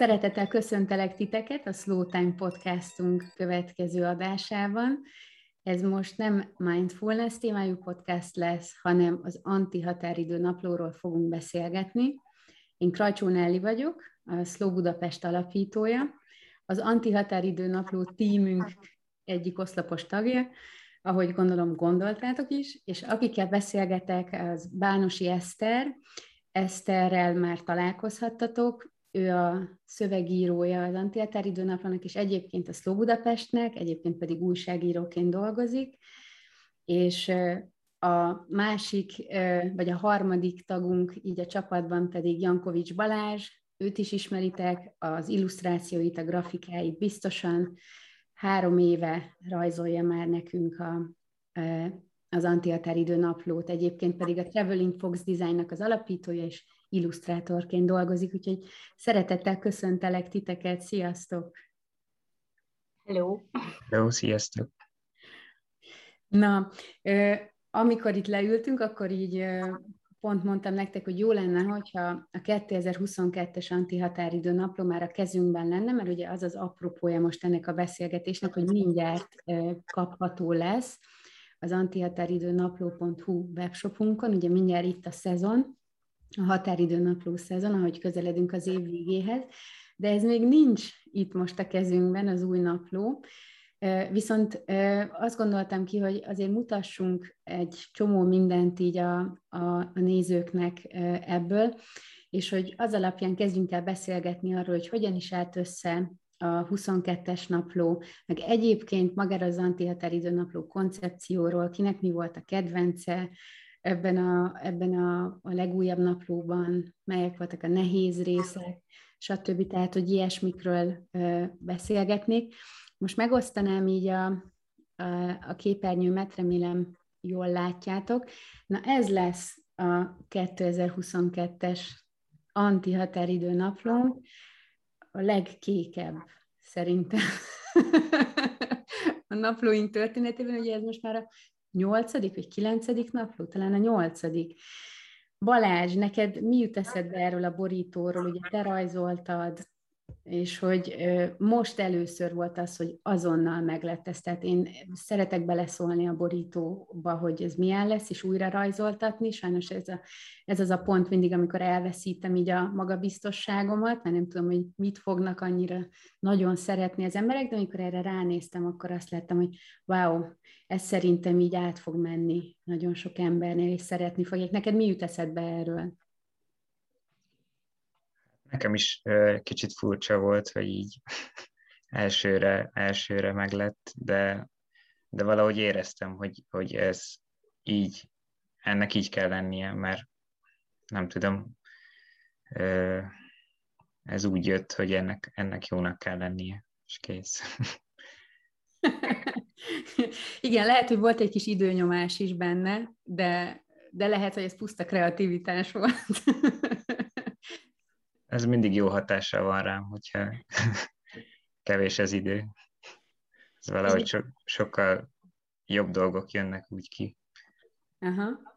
Szeretettel köszöntelek titeket a Slow Time podcastunk következő adásában. Ez most nem mindfulness témájú podcast lesz, hanem az anti-határidő naplóról fogunk beszélgetni. Én Krajcsó Nelli vagyok, a Slow Budapest alapítója, az anti-határidő napló tímünk egyik oszlopos tagja, ahogy gondolom gondoltátok is, és akikkel beszélgetek, az Bánosi Eszter, Eszterrel már találkozhattatok, ő a szövegírója az Antiatáridő Naplának, és egyébként a Szló Budapestnek, egyébként pedig újságíróként dolgozik, és a másik, vagy a harmadik tagunk így a csapatban pedig Jankovics Balázs, őt is ismeritek, az illusztrációit, a grafikáit biztosan, három éve rajzolja már nekünk a, az Antiatáridő naplót, egyébként pedig a Traveling Fox Designnak az alapítója, és illusztrátorként dolgozik, úgyhogy szeretettel köszöntelek titeket, sziasztok! Hello! Hello, sziasztok! Na, amikor itt leültünk, akkor így pont mondtam nektek, hogy jó lenne, hogyha a 2022-es antihatáridő napló már a kezünkben lenne, mert ugye az az apropója most ennek a beszélgetésnek, hogy mindjárt kapható lesz az antihatáridő napló.hu webshopunkon, ugye mindjárt itt a szezon, a határidő napló szezon, ahogy közeledünk az év végéhez, de ez még nincs itt most a kezünkben, az új napló, Viszont azt gondoltam ki, hogy azért mutassunk egy csomó mindent így a, a, a nézőknek ebből, és hogy az alapján kezdjünk el beszélgetni arról, hogy hogyan is állt össze a 22-es napló, meg egyébként magára az antihatáridő napló koncepcióról, kinek mi volt a kedvence, ebben a, ebben a, a legújabb naplóban, melyek voltak a nehéz részek, stb. Tehát, hogy ilyesmikről ö, beszélgetnék. Most megosztanám így a, a, a képernyőmet, remélem jól látjátok. Na ez lesz a 2022-es antihatáridő naplónk, a legkékebb szerintem a naplóink történetében, ugye ez most már a nyolcadik vagy kilencedik napló, talán a nyolcadik. Balázs, neked mi jut eszedbe erről a borítóról? Ugye te rajzoltad, és hogy most először volt az, hogy azonnal meglett ez. Tehát én szeretek beleszólni a borítóba, hogy ez milyen lesz, és újra rajzoltatni. Sajnos ez, a, ez az a pont mindig, amikor elveszítem így a magabiztosságomat, mert nem tudom, hogy mit fognak annyira nagyon szeretni az emberek, de amikor erre ránéztem, akkor azt láttam, hogy wow, ez szerintem így át fog menni nagyon sok embernél, és szeretni fogják. Neked mi jut eszedbe erről? Nekem is kicsit furcsa volt, hogy így elsőre, elsőre meglett, de, de valahogy éreztem, hogy, hogy ez így, ennek így kell lennie, mert nem tudom, ez úgy jött, hogy ennek, ennek jónak kell lennie, és kész. Igen, lehet, hogy volt egy kis időnyomás is benne, de, de lehet, hogy ez puszta kreativitás volt. ez mindig jó hatással van rám, hogyha kevés az idő. Ez valahogy so, sokkal jobb dolgok jönnek úgy ki. Aha.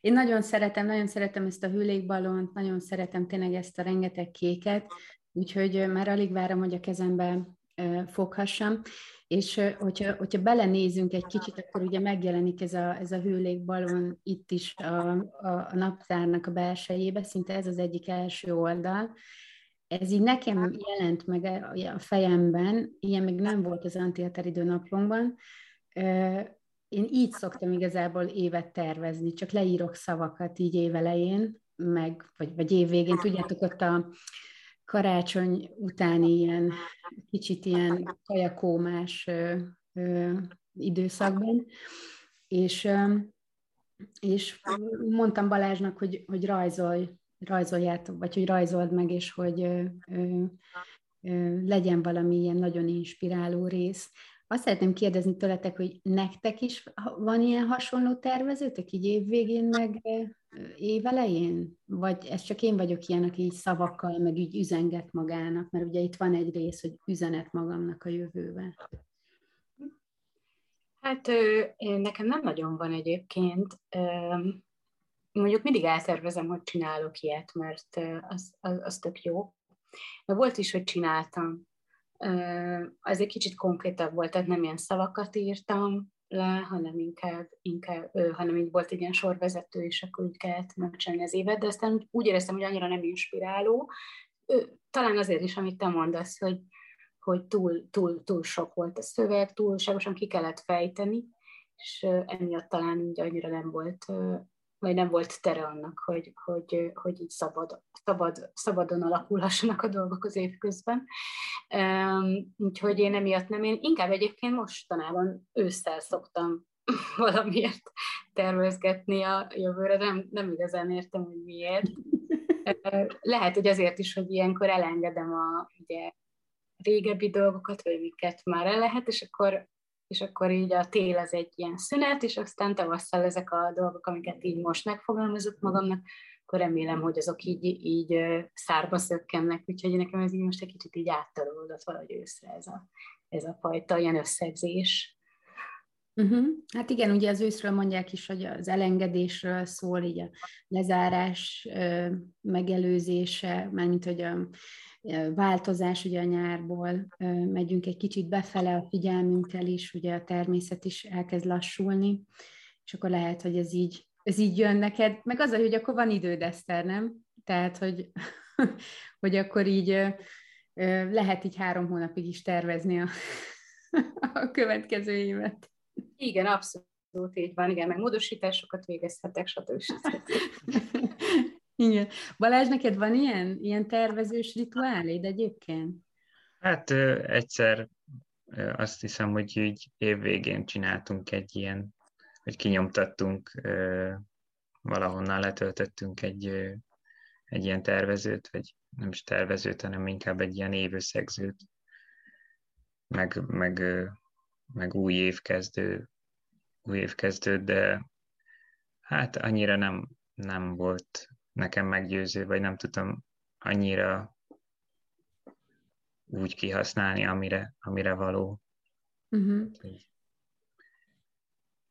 Én nagyon szeretem, nagyon szeretem ezt a hülékbalont, nagyon szeretem tényleg ezt a rengeteg kéket, úgyhogy már alig várom, hogy a kezembe foghassam. És hogyha, hogyha belenézünk egy kicsit, akkor ugye megjelenik ez a, ez a hőlékbalon itt is a, a, a naptárnak a belsejébe, szinte ez az egyik első oldal. Ez így nekem jelent meg a fejemben, ilyen még nem volt az antihatáridő naplomban. Én így szoktam igazából évet tervezni, csak leírok szavakat így évelején, meg, vagy, vagy évvégén. Tudjátok, ott a, karácsony utáni ilyen kicsit ilyen kajakómás időszakban, és, és mondtam Balázsnak, hogy, hogy rajzolj, rajzoljátok, vagy hogy rajzold meg, és hogy ö, ö, legyen valami ilyen nagyon inspiráló rész. Azt szeretném kérdezni tőletek, hogy nektek is van ilyen hasonló tervezőtök, így évvégén, meg évelején? Vagy ez csak én vagyok ilyen, aki így szavakkal, meg így üzenget magának, mert ugye itt van egy rész, hogy üzenet magamnak a jövőbe. Hát nekem nem nagyon van egyébként. Mondjuk mindig eltervezem, hogy csinálok ilyet, mert az, az, az tök jó. De volt is, hogy csináltam. Ez egy kicsit konkrétabb volt, tehát nem ilyen szavakat írtam le, hanem inkább, inkább hanem így volt egy ilyen sorvezető, és akkor úgy kellett megcsinálni az évet, de aztán úgy éreztem, hogy annyira nem inspiráló. Talán azért is, amit te mondasz, hogy, hogy túl, túl, túl sok volt a szöveg, túlságosan ki kellett fejteni, és emiatt talán úgy annyira nem volt vagy nem volt tere annak, hogy, hogy, hogy így szabad, szabad, szabadon alakulhassanak a dolgok az év közben. Úgyhogy én emiatt nem, én inkább egyébként mostanában ősszel szoktam valamiért tervezgetni a jövőre, nem, nem igazán értem, hogy miért. Lehet, hogy azért is, hogy ilyenkor elengedem a ugye, régebbi dolgokat, vagy amiket már el lehet, és akkor és akkor így a tél az egy ilyen szünet, és aztán tavasszal ezek a dolgok, amiket így most megfogalmazok magamnak, akkor remélem, hogy azok így, így szárba szökkennek, úgyhogy nekem ez így most egy kicsit így áttalódott valahogy őszre ez a, ez a fajta ilyen összegzés. Uh-huh. Hát igen, ugye az őszről mondják is, hogy az elengedésről szól, így a lezárás megelőzése, mint hogy a változás ugye a nyárból, megyünk egy kicsit befele a figyelmünkkel is, ugye a természet is elkezd lassulni, és akkor lehet, hogy ez így, ez így jön neked, meg az, hogy akkor van időd, Eszter, nem? Tehát, hogy, hogy akkor így lehet így három hónapig is tervezni a, a következő évet. Igen, abszolút így van, igen, meg módosításokat végezhetek, stb. Igen. Balázs, neked van ilyen, ilyen tervezős rituáléd egyébként? Hát egyszer azt hiszem, hogy így évvégén csináltunk egy ilyen, hogy kinyomtattunk, valahonnan letöltöttünk egy, egy ilyen tervezőt, vagy nem is tervezőt, hanem inkább egy ilyen évösszegzőt, meg, meg, meg új évkezdő, új évkezdő, de hát annyira nem, nem volt nekem meggyőző, vagy nem tudtam annyira úgy kihasználni, amire, amire való. Uh-huh.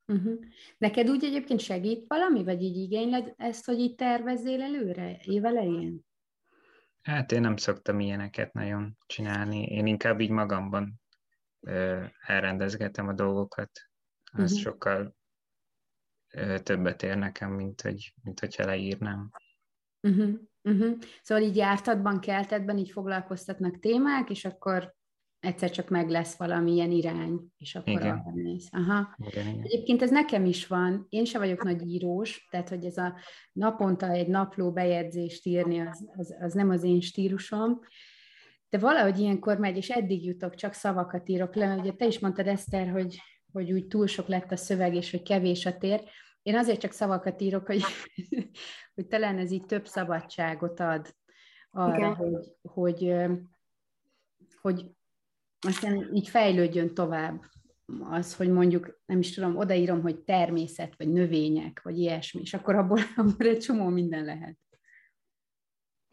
Uh-huh. Neked úgy egyébként segít valami, vagy így igényled ezt, hogy így tervezzél előre, évelején? Hát én nem szoktam ilyeneket nagyon csinálni. Én inkább így magamban elrendezgetem a dolgokat. Az uh-huh. sokkal többet ér nekem, mint, hogy, mint hogyha leírnám. Uh-huh, uh-huh. Szóval így jártatban, keltetben így foglalkoztatnak témák, és akkor egyszer csak meg lesz valamilyen irány, és akkor igen. arra néz. Aha. Igen, igen. Egyébként ez nekem is van. Én se vagyok nagy írós, tehát hogy ez a naponta egy napló bejegyzést írni, az, az, az nem az én stílusom. De valahogy ilyenkor megy, és eddig jutok, csak szavakat írok le. Ugye te is mondtad, Eszter, hogy, hogy úgy túl sok lett a szöveg, és hogy kevés a tér. Én azért csak szavakat írok, hogy, hogy talán ez így több szabadságot ad arra, hogy, hogy, hogy aztán így fejlődjön tovább az, hogy mondjuk, nem is tudom, odaírom, hogy természet, vagy növények, vagy ilyesmi, és akkor abból, abból egy csomó minden lehet.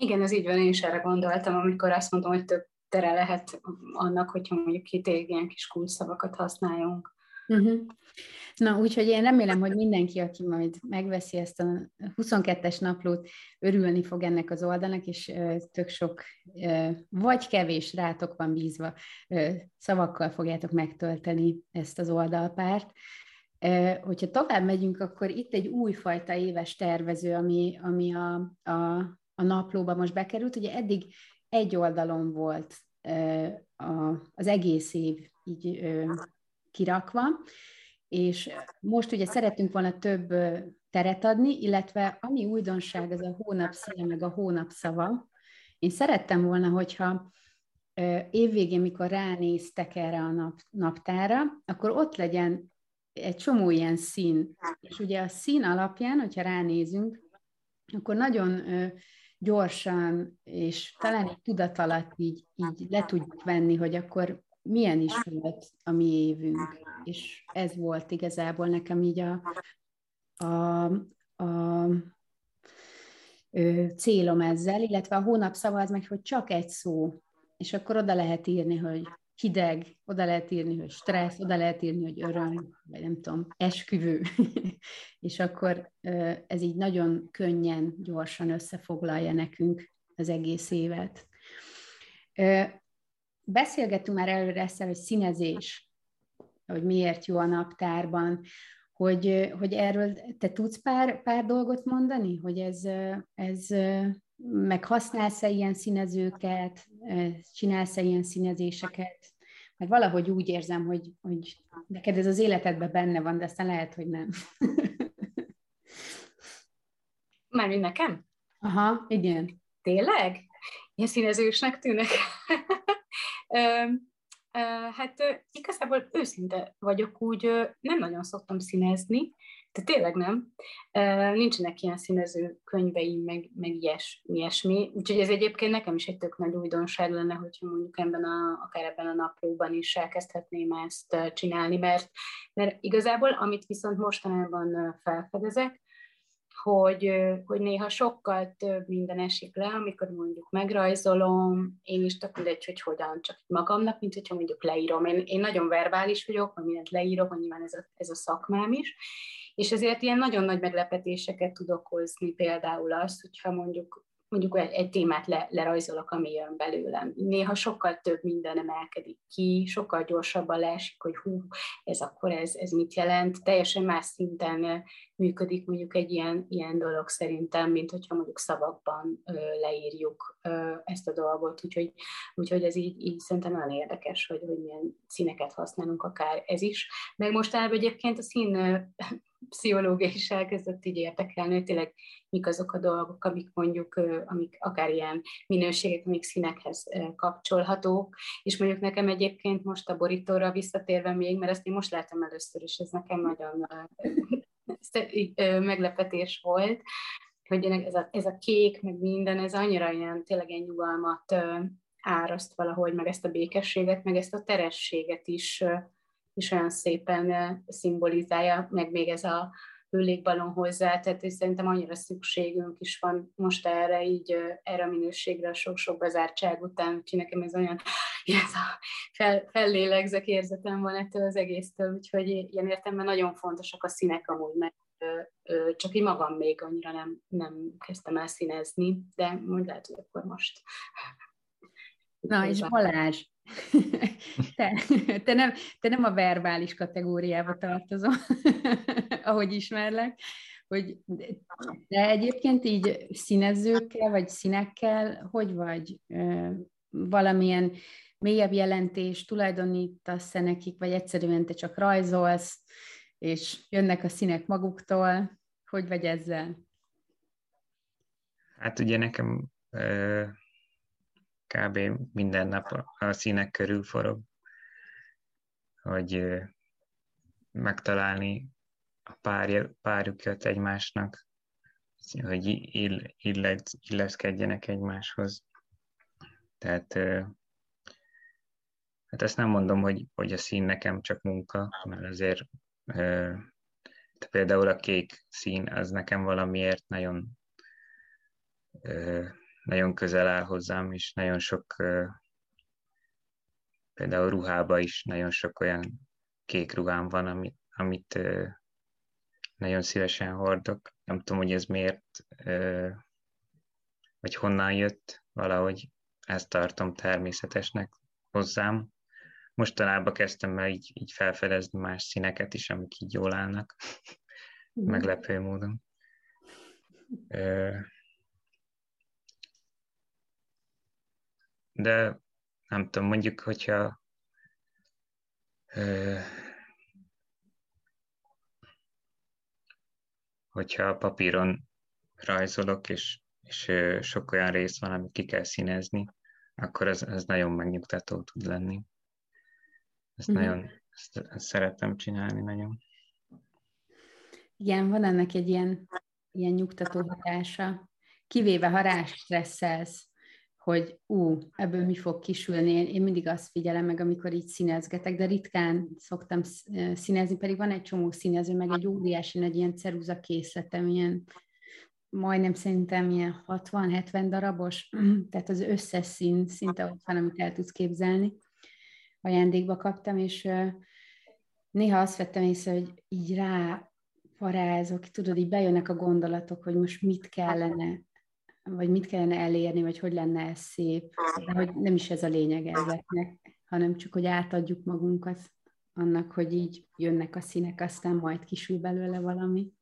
Igen, ez így van, én is erre gondoltam, amikor azt mondtam, hogy több tere lehet annak, hogyha mondjuk két ilyen kis kulcsszavakat használjunk. Uh-huh. Na, úgyhogy én remélem, hogy mindenki, aki majd megveszi ezt a 22-es naplót, örülni fog ennek az oldalnak, és tök sok, vagy kevés rátok van bízva, szavakkal fogjátok megtölteni ezt az oldalpárt. Hogyha tovább megyünk, akkor itt egy újfajta éves tervező, ami, ami a, a, a naplóba most bekerült. Ugye eddig egy oldalon volt az egész év így kirakva, és most ugye szeretünk volna több teret adni, illetve ami újdonság, az a hónap színe, meg a hónap szava. Én szerettem volna, hogyha évvégén, mikor ránéztek erre a nap, naptára, akkor ott legyen egy csomó ilyen szín. És ugye a szín alapján, hogyha ránézünk, akkor nagyon gyorsan, és talán egy tudat így, így le tudjuk venni, hogy akkor milyen is volt a mi évünk, és ez volt igazából nekem így a, a, a ö, célom ezzel, illetve a hónap szava az meg, hogy csak egy szó, és akkor oda lehet írni, hogy hideg, oda lehet írni, hogy stressz, oda lehet írni, hogy öröm, vagy nem tudom, esküvő. és akkor ez így nagyon könnyen, gyorsan összefoglalja nekünk az egész évet. Beszélgettünk már előre ezt, hogy színezés, hogy miért jó a naptárban, hogy, hogy erről te tudsz pár, pár dolgot mondani, hogy ez, ez meg használsz-e ilyen színezőket, csinálsz-e ilyen színezéseket, mert valahogy úgy érzem, hogy, hogy neked ez az életedben benne van, de aztán lehet, hogy nem. Mármint nekem? Aha, igen. Tényleg? Ilyen színezősnek tűnnek? hát igazából őszinte vagyok, úgy nem nagyon szoktam színezni, de tényleg nem. Nincsenek ilyen színező könyveim, meg, meg ilyes, ilyesmi. Úgyhogy ez egyébként nekem is egy tök nagy újdonság lenne, hogyha mondjuk ebben a, akár ebben a naplóban is elkezdhetném ezt csinálni, mert, mert igazából, amit viszont mostanában felfedezek, hogy, hogy néha sokkal több minden esik le, amikor mondjuk megrajzolom, én is tök mindegy, hogy hogyan, csak magamnak, mint hogyha mondjuk leírom. Én, én nagyon verbális vagyok, hogy mindent leírok, hogy nyilván ez a, ez a szakmám is, és ezért ilyen nagyon nagy meglepetéseket tud okozni, például azt, hogyha mondjuk mondjuk egy, egy témát le, lerajzolok, ami jön belőlem. Néha sokkal több minden emelkedik ki, sokkal gyorsabban leesik, hogy hú, ez akkor ez, ez mit jelent. Teljesen más szinten működik mondjuk egy ilyen, ilyen dolog szerintem, mint hogyha mondjuk szavakban ö, leírjuk ö, ezt a dolgot. Úgyhogy, úgyhogy ez így, így szerintem nagyon érdekes, hogy, hogy milyen színeket használunk, akár ez is. Meg most egyébként a szín pszichológia is elkezdett így érdekelni, hogy tényleg mik azok a dolgok, amik mondjuk, amik akár ilyen minőségek, amik színekhez kapcsolhatók, és mondjuk nekem egyébként most a borítóra visszatérve még, mert ezt én most látom először is, ez nekem nagyon meglepetés volt, hogy ez a, ez a kék, meg minden, ez annyira ilyen, tényleg egy nyugalmat áraszt valahogy, meg ezt a békességet, meg ezt a terességet is is olyan szépen szimbolizálja, meg még ez a hőlékbalon hozzá, tehát és szerintem annyira szükségünk is van most erre, így erre a minőségre a sok-sok bezártság után, úgyhogy nekem ez olyan, ez a fel, fellélegzek érzetem van ettől az egésztől, úgyhogy ilyen értelemben nagyon fontosak a színek amúgy, mert csak így magam még annyira nem, nem kezdtem el színezni, de mondj lehet, hogy akkor most. Na, és Balázs, te, te, nem, te nem a verbális kategóriába tartozol, ahogy ismerlek, hogy de egyébként így színezőkkel, vagy színekkel, hogy vagy valamilyen mélyebb jelentés tulajdonítasz-e nekik, vagy egyszerűen te csak rajzolsz, és jönnek a színek maguktól, hogy vagy ezzel? Hát ugye nekem kb. minden nap a színek körül forog, hogy megtalálni a párja, párjukat egymásnak, hogy ill, illet, illeszkedjenek egymáshoz. Tehát hát ezt nem mondom, hogy, hogy a szín nekem csak munka, mert azért például a kék szín az nekem valamiért nagyon nagyon közel áll hozzám, és nagyon sok, például ruhába is nagyon sok olyan kék ruhám van, amit, amit nagyon szívesen hordok. Nem tudom, hogy ez miért, vagy honnan jött, valahogy ezt tartom természetesnek hozzám. Mostanában kezdtem el így, így felfedezni más színeket is, amik így jól állnak, mm. meglepő módon. De nem tudom, mondjuk, hogyha hogyha a papíron rajzolok, és, és sok olyan rész van, amit ki kell színezni, akkor ez, ez nagyon megnyugtató tud lenni. Ezt mm-hmm. nagyon ezt, ezt szeretem csinálni nagyon. Igen, van ennek egy ilyen, ilyen nyugtató hatása. Kivéve, ha rá stresszelsz, hogy ú, ebből mi fog kisülni. Én, mindig azt figyelem meg, amikor így színezgetek, de ritkán szoktam színezni, pedig van egy csomó színező, meg egy óriási nagy ilyen ceruza készletem, ilyen majdnem szerintem ilyen 60-70 darabos, tehát az összes szín szinte ott van, amit el tudsz képzelni. Ajándékba kaptam, és néha azt vettem észre, hogy így rá parázok, tudod, így bejönnek a gondolatok, hogy most mit kellene vagy mit kellene elérni, vagy hogy lenne ez szép, de hogy nem is ez a lényeg ezeknek, hanem csak, hogy átadjuk magunkat annak, hogy így jönnek a színek, aztán majd kisül belőle valami.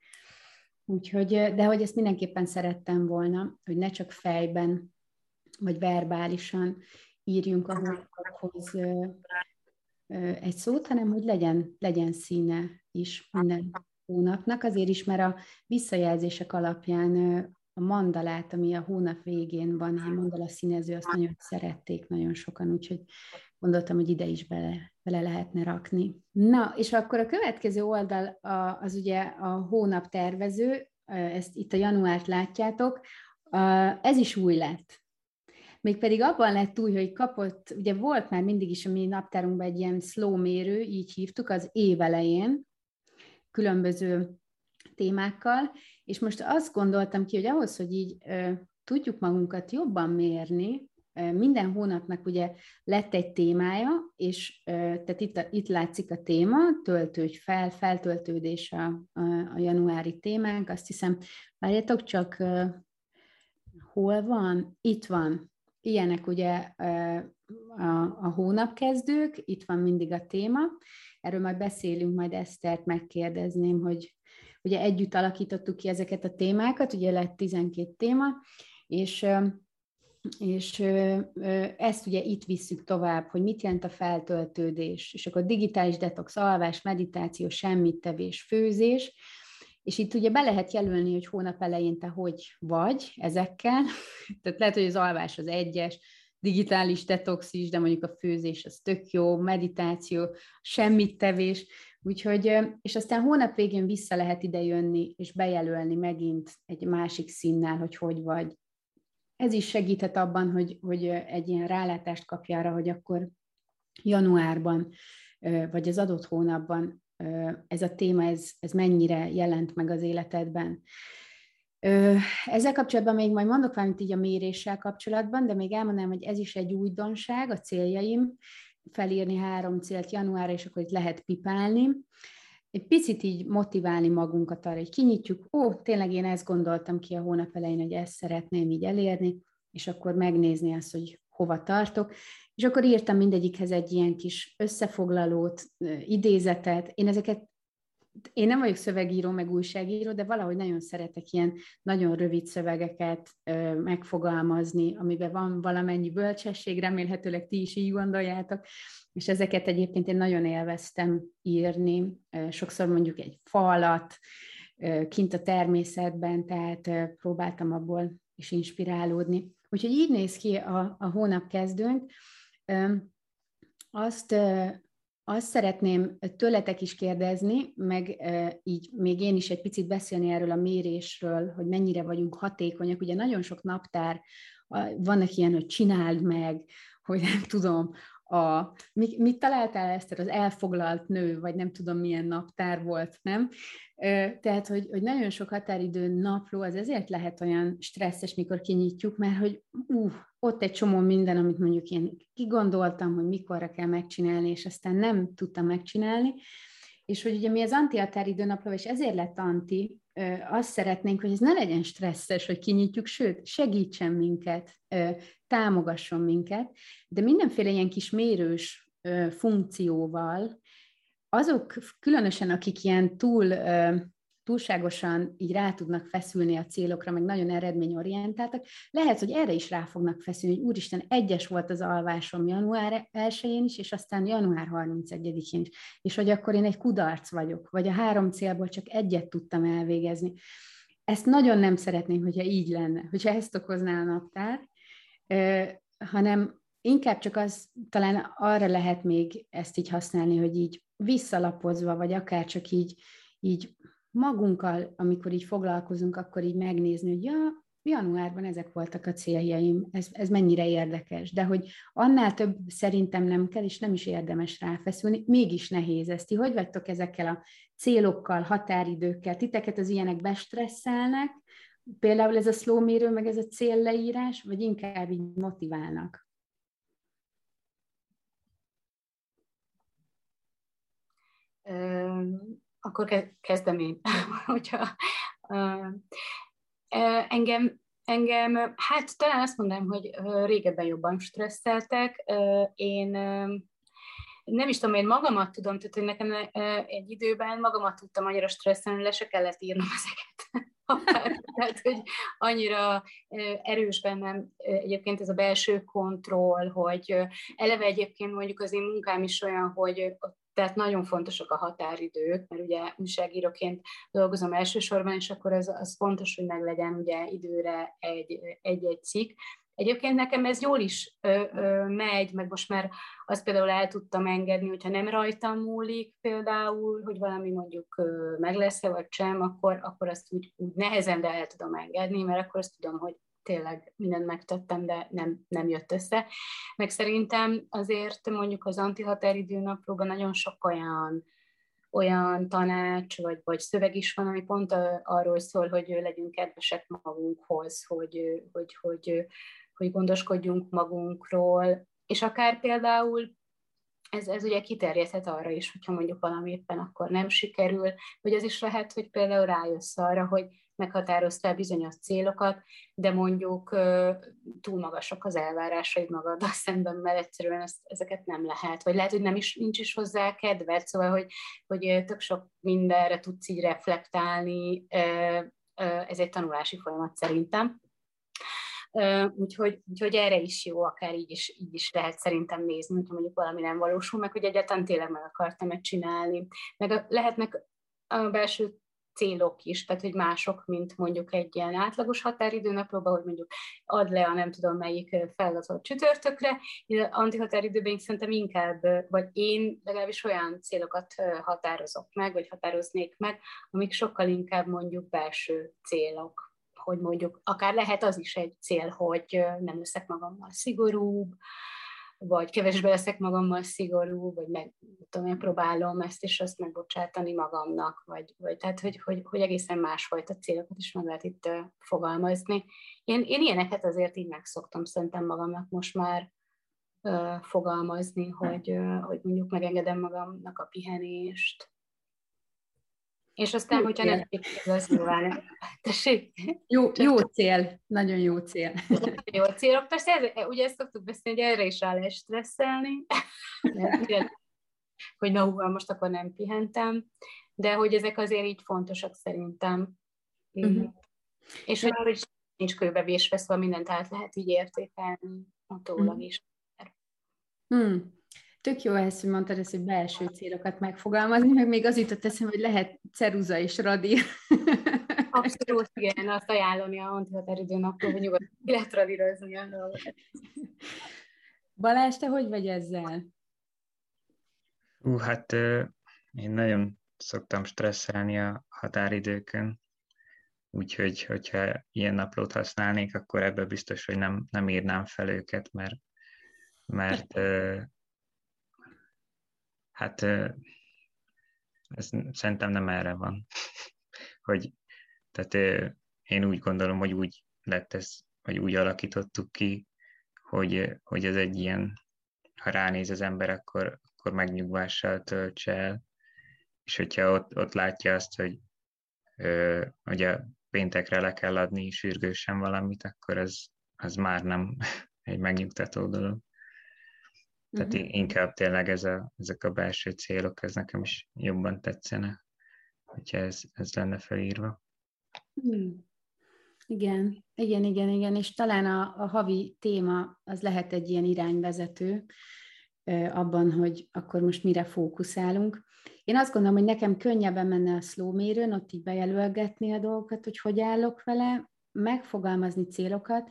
Úgyhogy, de hogy ezt mindenképpen szerettem volna, hogy ne csak fejben, vagy verbálisan írjunk a hónapokhoz egy szót, hanem hogy legyen, legyen színe is minden hónapnak, azért is, mert a visszajelzések alapján a mandalát, ami a hónap végén van, a mandala színező, azt nagyon szerették nagyon sokan, úgyhogy gondoltam, hogy ide is bele, bele lehetne rakni. Na, és akkor a következő oldal az ugye a hónap tervező, ezt itt a januárt látjátok, ez is új lett. Mégpedig abban lett új, hogy kapott, ugye volt már mindig is a mi naptárunkban egy ilyen slow mérő, így hívtuk, az év elején, különböző témákkal, és most azt gondoltam ki, hogy ahhoz, hogy így tudjuk magunkat jobban mérni, minden hónapnak ugye lett egy témája, és tehát itt, a, itt látszik a téma, töltődj fel, feltöltődés a, a, a januári témánk, azt hiszem, várjátok csak, hol van? Itt van. Ilyenek ugye a, a hónapkezdők, itt van mindig a téma, erről majd beszélünk, majd Esztert megkérdezném, hogy ugye együtt alakítottuk ki ezeket a témákat, ugye lett 12 téma, és és ezt ugye itt visszük tovább, hogy mit jelent a feltöltődés, és akkor digitális detox, alvás, meditáció, semmit tevés, főzés, és itt ugye be lehet jelölni, hogy hónap elején te hogy vagy ezekkel, tehát lehet, hogy az alvás az egyes, digitális detox is, de mondjuk a főzés az tök jó, meditáció, semmit tevés, úgyhogy, és aztán hónap végén vissza lehet ide jönni, és bejelölni megint egy másik színnel, hogy hogy vagy, ez is segíthet abban, hogy, hogy egy ilyen rálátást kapja arra, hogy akkor januárban, vagy az adott hónapban ez a téma, ez, ez mennyire jelent meg az életedben. Ezzel kapcsolatban még majd mondok valamit így a méréssel kapcsolatban, de még elmondanám, hogy ez is egy újdonság, a céljaim, felírni három célt januárra, és akkor itt lehet pipálni egy picit így motiválni magunkat arra, hogy kinyitjuk, ó, tényleg én ezt gondoltam ki a hónap elején, hogy ezt szeretném így elérni, és akkor megnézni azt, hogy hova tartok. És akkor írtam mindegyikhez egy ilyen kis összefoglalót, idézetet. Én ezeket én nem vagyok szövegíró, meg újságíró, de valahogy nagyon szeretek ilyen nagyon rövid szövegeket ö, megfogalmazni, amiben van valamennyi bölcsesség, remélhetőleg ti is így gondoljátok, és ezeket egyébként én nagyon élveztem írni, sokszor mondjuk egy falat, kint a természetben, tehát próbáltam abból is inspirálódni. Úgyhogy így néz ki a, a hónap kezdőnk. Azt, azt szeretném tőletek is kérdezni, meg így még én is egy picit beszélni erről a mérésről, hogy mennyire vagyunk hatékonyak. Ugye nagyon sok naptár, vannak ilyen, hogy csináld meg, hogy nem tudom, a, mit, mit találtál Eszter, az elfoglalt nő, vagy nem tudom milyen naptár volt, nem? Tehát, hogy, hogy nagyon sok határidő napló, az ezért lehet olyan stresszes, mikor kinyitjuk, mert hogy uh, ott egy csomó minden, amit mondjuk én kigondoltam, hogy mikorra kell megcsinálni, és aztán nem tudtam megcsinálni, és hogy ugye mi az anti napló, és ezért lett anti, azt szeretnénk, hogy ez ne legyen stresszes, hogy kinyitjuk, sőt, segítsen minket, támogasson minket, de mindenféle ilyen kis mérős funkcióval, azok különösen, akik ilyen túl túlságosan így rá tudnak feszülni a célokra, meg nagyon eredményorientáltak, lehet, hogy erre is rá fognak feszülni, hogy úristen, egyes volt az alvásom január 1-én is, és aztán január 31-én is, és hogy akkor én egy kudarc vagyok, vagy a három célból csak egyet tudtam elvégezni. Ezt nagyon nem szeretném, hogyha így lenne, hogyha ezt okozná a naptár, hanem inkább csak az, talán arra lehet még ezt így használni, hogy így visszalapozva, vagy akár csak így, így magunkkal, amikor így foglalkozunk, akkor így megnézni, hogy ja, januárban ezek voltak a céljaim, ez, ez mennyire érdekes, de hogy annál több szerintem nem kell, és nem is érdemes ráfeszülni, mégis nehéz ezt. Ti hogy vagytok ezekkel a célokkal, határidőkkel? Titeket az ilyenek bestresszelnek, például ez a slow mérő, meg ez a célleírás, vagy inkább így motiválnak? Akkor kezdem én, hogyha engem Engem, hát talán azt mondom, hogy régebben jobban stresszeltek. Én nem is tudom, én magamat tudom, tehát hogy nekem egy időben magamat tudtam annyira stresszelni, le se kellett írnom ezeket. tehát, hogy annyira erős bennem egyébként ez a belső kontroll, hogy eleve egyébként mondjuk az én munkám is olyan, hogy tehát nagyon fontosak a határidők, mert ugye újságíróként dolgozom elsősorban, és akkor az, az fontos, hogy meglegyen ugye időre egy-egy cikk. Egyébként nekem ez jól is ö, ö, megy, meg most már azt például el tudtam engedni, hogyha nem rajtam múlik például, hogy valami mondjuk ö, meg lesz-e vagy sem, akkor, akkor azt úgy, úgy nehezen, de el tudom engedni, mert akkor azt tudom, hogy tényleg mindent megtettem, de nem, nem jött össze. Meg szerintem azért mondjuk az antihatáridő naplóban nagyon sok olyan olyan tanács, vagy, vagy szöveg is van, ami pont arról szól, hogy legyünk kedvesek magunkhoz, hogy, hogy, hogy, hogy gondoskodjunk magunkról, és akár például ez, ez ugye kiterjedhet arra is, hogyha mondjuk valami akkor nem sikerül, vagy az is lehet, hogy például rájössz arra, hogy meghatároztál bizonyos célokat, de mondjuk túl magasak az elvárásaid magaddal szemben, mert egyszerűen ezt, ezeket nem lehet, vagy lehet, hogy nem is, nincs is hozzá kedved, szóval, hogy, hogy tök sok mindenre tudsz így reflektálni, ez egy tanulási folyamat szerintem. Úgyhogy, úgyhogy erre is jó, akár így is, így is lehet szerintem nézni, hogyha mondjuk valami nem valósul meg, hogy egyáltalán tényleg meg akartam-e csinálni. Meg lehetnek a belső célok is, tehát hogy mások, mint mondjuk egy ilyen átlagos határidőnaplóban, hogy mondjuk ad le a nem tudom melyik feladatot csütörtökre, antihatáridőben szerintem inkább, vagy én legalábbis olyan célokat határozok meg, vagy határoznék meg, amik sokkal inkább mondjuk belső célok hogy mondjuk akár lehet az is egy cél, hogy nem leszek magammal szigorúbb, vagy kevesbe leszek magammal szigorú, vagy meg tudom, én próbálom ezt és azt megbocsátani magamnak, vagy, vagy tehát, hogy, hogy, hogy egészen másfajta célokat is meg lehet itt fogalmazni. Én, én ilyeneket azért így megszoktam szerintem magamnak most már uh, fogalmazni, hogy, uh, hogy mondjuk megengedem magamnak a pihenést, és aztán, hogyha nem az nyilván. Tessék? Jó, jó cél, nagyon jó cél. Jó célok. Persze, ez, ugye ezt szoktuk beszélni, hogy erre is rá lehet stresszelni, hogy na hú, most akkor nem pihentem, de hogy ezek azért így fontosak szerintem. Uh-huh. És hogy, hogy nincs kőbevésve, szóval mindent át lehet így értékelni, utólag uh-huh. is. Hmm. Tök jó ezt, hogy mondtad ezt, hogy belső célokat megfogalmazni, meg még az jutott eszembe, hogy lehet ceruza és radír. Abszolút, igen, azt ajánlani a antihatáridő napról, hogy nyugodtan ki lehet radírozni a dolgokat. Balázs, te hogy vagy ezzel? Ú, hát én nagyon szoktam stresszelni a határidőkön, úgyhogy hogyha ilyen naplót használnék, akkor ebbe biztos, hogy nem, nem írnám fel őket, mert, mert Hát ez szerintem nem erre van. hogy, tehát én úgy gondolom, hogy úgy lett ez, vagy úgy alakítottuk ki, hogy, hogy ez egy ilyen, ha ránéz az ember, akkor, akkor megnyugvással töltse el, és hogyha ott, ott látja azt, hogy, hogy a péntekre le kell adni sürgősen valamit, akkor ez, az már nem egy megnyugtató dolog. Tehát uh-huh. inkább tényleg ez a, ezek a belső célok, ez nekem is jobban tetszene, hogyha ez, ez lenne felírva. Hmm. Igen, igen, igen, igen, és talán a, a havi téma az lehet egy ilyen irányvezető abban, hogy akkor most mire fókuszálunk. Én azt gondolom, hogy nekem könnyebben menne a slow mérőn, ott így bejelölgetni a dolgokat, hogy hogy állok vele, megfogalmazni célokat,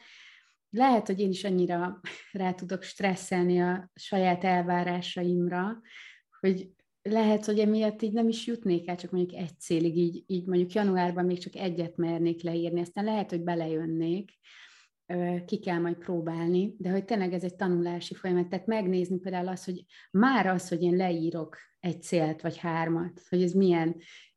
lehet, hogy én is annyira rá tudok stresszelni a saját elvárásaimra, hogy lehet, hogy emiatt így nem is jutnék el, csak mondjuk egy célig, így, így mondjuk januárban még csak egyet mernék leírni, aztán lehet, hogy belejönnék, ki kell majd próbálni, de hogy tényleg ez egy tanulási folyamat, tehát megnézni például az, hogy már az, hogy én leírok egy célt vagy hármat, hogy ez milyen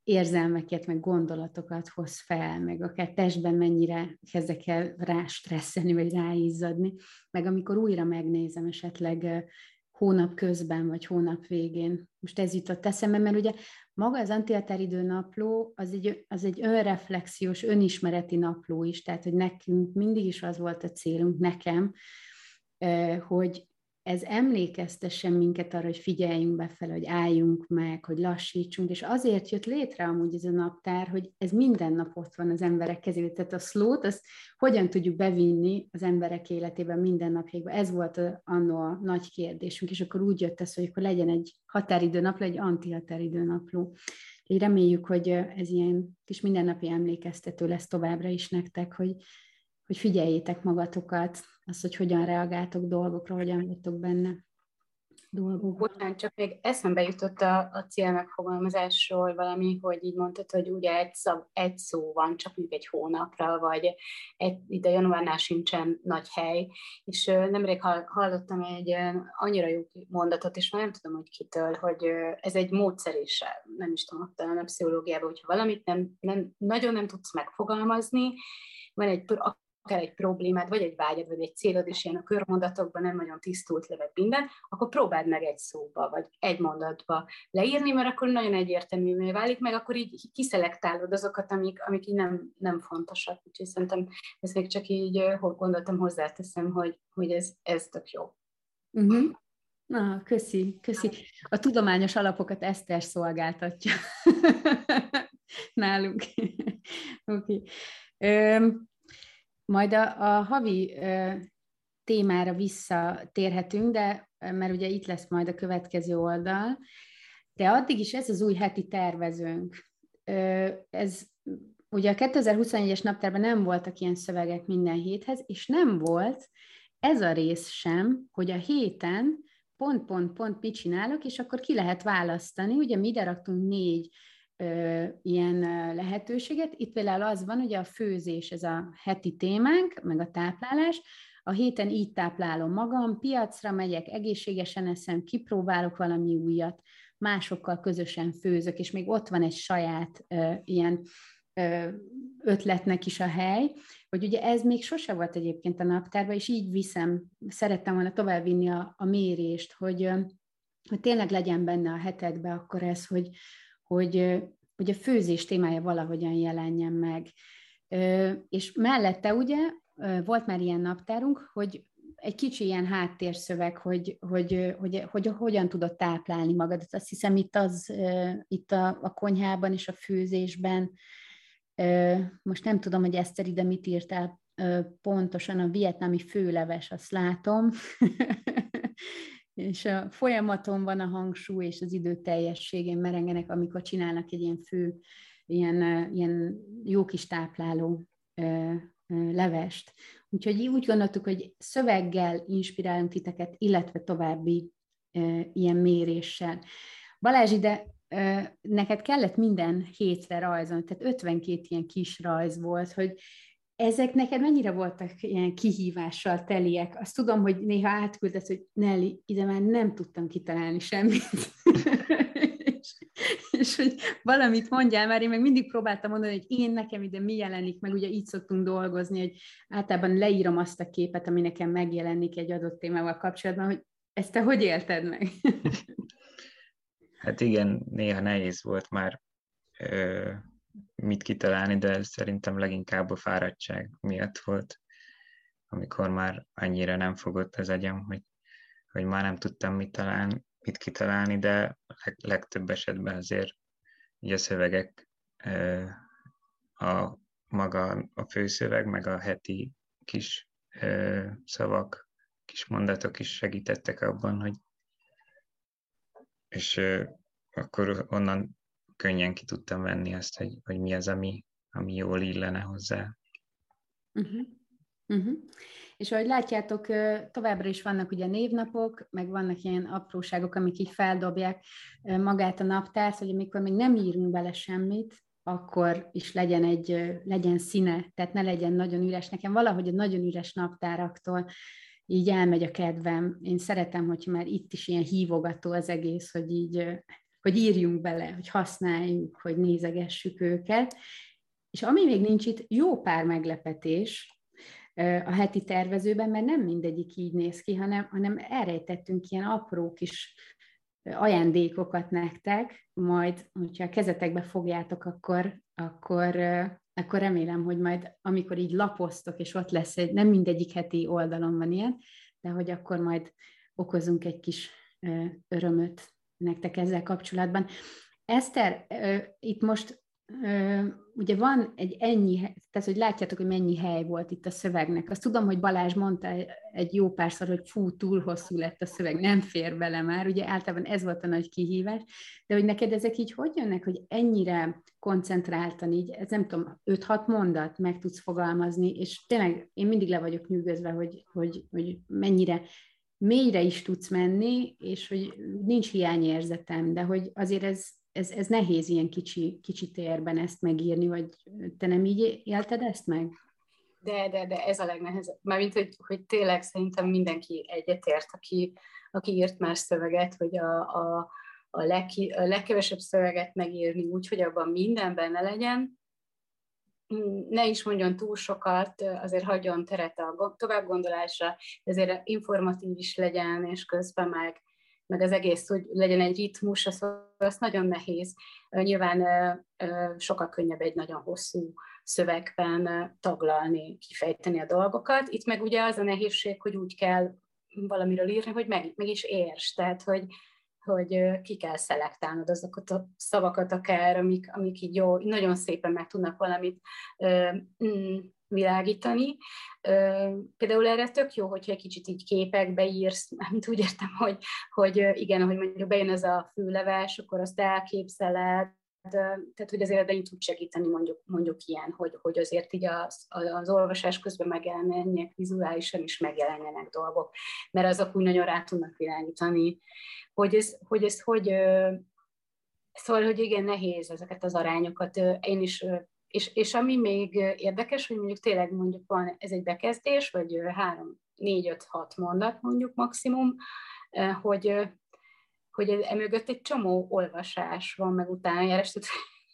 érzelmeket, meg gondolatokat hoz fel, meg akár testben mennyire kezdek el rá stresszelni, vagy ráizzadni, meg amikor újra megnézem esetleg hónap közben, vagy hónap végén. Most ez jutott eszembe, mert ugye maga az antiateridő napló az egy, az egy önreflexiós, önismereti napló is, tehát hogy nekünk mindig is az volt a célunk, nekem, hogy ez emlékeztessen minket arra, hogy figyeljünk befele, hogy álljunk meg, hogy lassítsunk, és azért jött létre amúgy ez a naptár, hogy ez minden nap ott van az emberek kezében. Tehát a slót, azt hogyan tudjuk bevinni az emberek életében minden napjaiba. Ez volt a, annó a nagy kérdésünk, és akkor úgy jött ez, hogy akkor legyen egy határidőnapló, egy antihatáridőnapló. Így reméljük, hogy ez ilyen kis mindennapi emlékeztető lesz továbbra is nektek, hogy, hogy figyeljétek magatokat, azt, hogy hogyan reagáltok dolgokra, hogyan vagytok benne dolgokra. Bocsánat, csak még eszembe jutott a, a cél megfogalmazásról valami, hogy így mondtad, hogy ugye egy, szav, egy szó van, csak mondjuk egy hónapra, vagy egy, ide januárnál sincsen nagy hely, és nemrég hallottam egy annyira jó mondatot, és már nem tudom, hogy kitől, hogy ez egy módszer is, nem is tudom, talán a pszichológiában, hogyha valamit nem, nem, nagyon nem tudsz megfogalmazni, van egy, akár egy problémád, vagy egy vágyad, vagy egy célod, és ilyen a körmondatokban nem nagyon tisztult levet minden, akkor próbáld meg egy szóba, vagy egy mondatba leírni, mert akkor nagyon egyértelművé válik, meg akkor így kiszelektálod azokat, amik, amik így nem, nem fontosak. Úgyhogy szerintem ezt még csak így gondoltam, hozzáteszem, hogy, hogy ez, ez tök jó. Uh-huh. Na, köszi, köszi. A tudományos alapokat Eszter szolgáltatja nálunk. Oké. okay. Majd a, a havi témára visszatérhetünk, de mert ugye itt lesz majd a következő oldal, de addig is ez az új heti tervezőnk. Ez ugye a 2021-es naptárban nem voltak ilyen szövegek minden héthez, és nem volt ez a rész sem, hogy a héten pont, pont, pont mit csinálok, és akkor ki lehet választani. Ugye mi ide raktunk négy ilyen lehetőséget. Itt például az van, hogy a főzés, ez a heti témánk, meg a táplálás, a héten így táplálom magam, piacra megyek, egészségesen eszem, kipróbálok valami újat, másokkal közösen főzök, és még ott van egy saját ö, ilyen ötletnek is a hely, hogy ugye ez még sose volt egyébként a naptárban, és így viszem, szerettem volna továbbvinni a, a mérést, hogy, hogy tényleg legyen benne a hetedbe akkor ez, hogy, hogy, hogy a főzés témája valahogyan jelenjen meg. És mellette ugye volt már ilyen naptárunk, hogy egy kicsi ilyen háttérszöveg, hogy, hogy, hogy, hogy, hogy hogyan tudod táplálni magadat. Azt hiszem itt, az, itt a, a konyhában és a főzésben, most nem tudom, hogy Eszter ide mit írtál pontosan, a vietnámi főleves, azt látom, és a folyamaton van a hangsúly, és az idő teljességén merengenek, amikor csinálnak egy ilyen fő, ilyen, ilyen jó kis tápláló levest. Úgyhogy úgy gondoltuk, hogy szöveggel inspirálunk titeket, illetve további ilyen méréssel. Balázs, ide neked kellett minden hétre rajzolni, tehát 52 ilyen kis rajz volt, hogy ezek neked mennyire voltak ilyen kihívással teliek? Azt tudom, hogy néha átküldött, hogy Nelly, ide már nem tudtam kitalálni semmit. és, és hogy valamit mondjál, mert én meg mindig próbáltam mondani, hogy én nekem ide mi jelenik, meg ugye így szoktunk dolgozni, hogy általában leírom azt a képet, ami nekem megjelenik egy adott témával kapcsolatban, hogy ezt te hogy élted meg? hát igen, néha nehéz volt már ö, mit kitalálni, de szerintem leginkább a fáradtság miatt volt, amikor már annyira nem fogott az agyam, hogy, hogy már nem tudtam mit, találni, mit kitalálni, de leg, legtöbb esetben azért így a szövegek, a maga a főszöveg, meg a heti kis szavak, kis mondatok is segítettek abban, hogy és akkor onnan könnyen ki tudtam venni azt, hogy, hogy mi az, ami, ami jól illene hozzá. Uh-huh. Uh-huh. És ahogy látjátok, továbbra is vannak ugye névnapok, meg vannak ilyen apróságok, amik így feldobják magát a naptárt, hogy amikor még nem írunk bele semmit, akkor is legyen egy, legyen színe, tehát ne legyen nagyon üres. Nekem valahogy a nagyon üres naptáraktól így elmegy a kedvem. Én szeretem, hogy már itt is ilyen hívogató az egész, hogy így hogy írjunk bele, hogy használjuk, hogy nézegessük őket. És ami még nincs itt, jó pár meglepetés a heti tervezőben, mert nem mindegyik így néz ki, hanem, hanem elrejtettünk ilyen apró kis ajándékokat nektek, majd, hogyha a kezetekbe fogjátok, akkor, akkor, akkor remélem, hogy majd amikor így lapoztok, és ott lesz egy, nem mindegyik heti oldalon van ilyen, de hogy akkor majd okozunk egy kis örömöt nektek ezzel kapcsolatban. Eszter, itt most ugye van egy ennyi, tehát hogy látjátok, hogy mennyi hely volt itt a szövegnek. Azt tudom, hogy Balázs mondta egy jó párszor, hogy fú, túl hosszú lett a szöveg, nem fér bele már, ugye általában ez volt a nagy kihívás, de hogy neked ezek így hogy jönnek, hogy ennyire koncentráltan így, ez nem tudom, 5-6 mondat meg tudsz fogalmazni, és tényleg én mindig le vagyok nyűgözve, hogy, hogy, hogy mennyire mélyre is tudsz menni, és hogy nincs hiányérzetem, de hogy azért ez, ez, ez nehéz ilyen kicsi, kicsi térben ezt megírni, vagy te nem így élted ezt meg? De, de, de ez a legnehezebb. Mármint, hogy, hogy tényleg szerintem mindenki egyetért, aki, aki írt más szöveget, hogy a, a, a, legki, a legkevesebb szöveget megírni úgy, hogy abban minden benne legyen, ne is mondjon túl sokat, azért hagyjon teret a továbbgondolásra, ezért informatív is legyen, és közben meg, meg az egész, hogy legyen egy ritmus, az, az nagyon nehéz. Nyilván sokkal könnyebb egy nagyon hosszú szövegben taglalni, kifejteni a dolgokat. Itt meg ugye az a nehézség, hogy úgy kell valamiről írni, hogy meg, meg is érts, tehát hogy, hogy ki kell szelektálnod azokat a szavakat akár, amik, amik így jó, nagyon szépen meg tudnak valamit mm, világítani. Például erre tök jó, hogyha egy kicsit így képekbe írsz, mint úgy értem, hogy, hogy igen, hogy mondjuk bejön ez a főleves, akkor azt elképzeled, tehát hogy azért ebben tud segíteni mondjuk, mondjuk ilyen, hogy, hogy azért így az, az olvasás közben megjelenjenek vizuálisan is megjelenjenek dolgok, mert azok úgy nagyon rá tudnak világítani, hogy ez hogy, ez, hogy szóval, hogy igen, nehéz ezeket az arányokat. Én is és, és ami még érdekes, hogy mondjuk tényleg mondjuk van, ez egy bekezdés, vagy három, négy, öt, hat mondat mondjuk maximum, hogy hogy emögött egy csomó olvasás van, meg utána járás,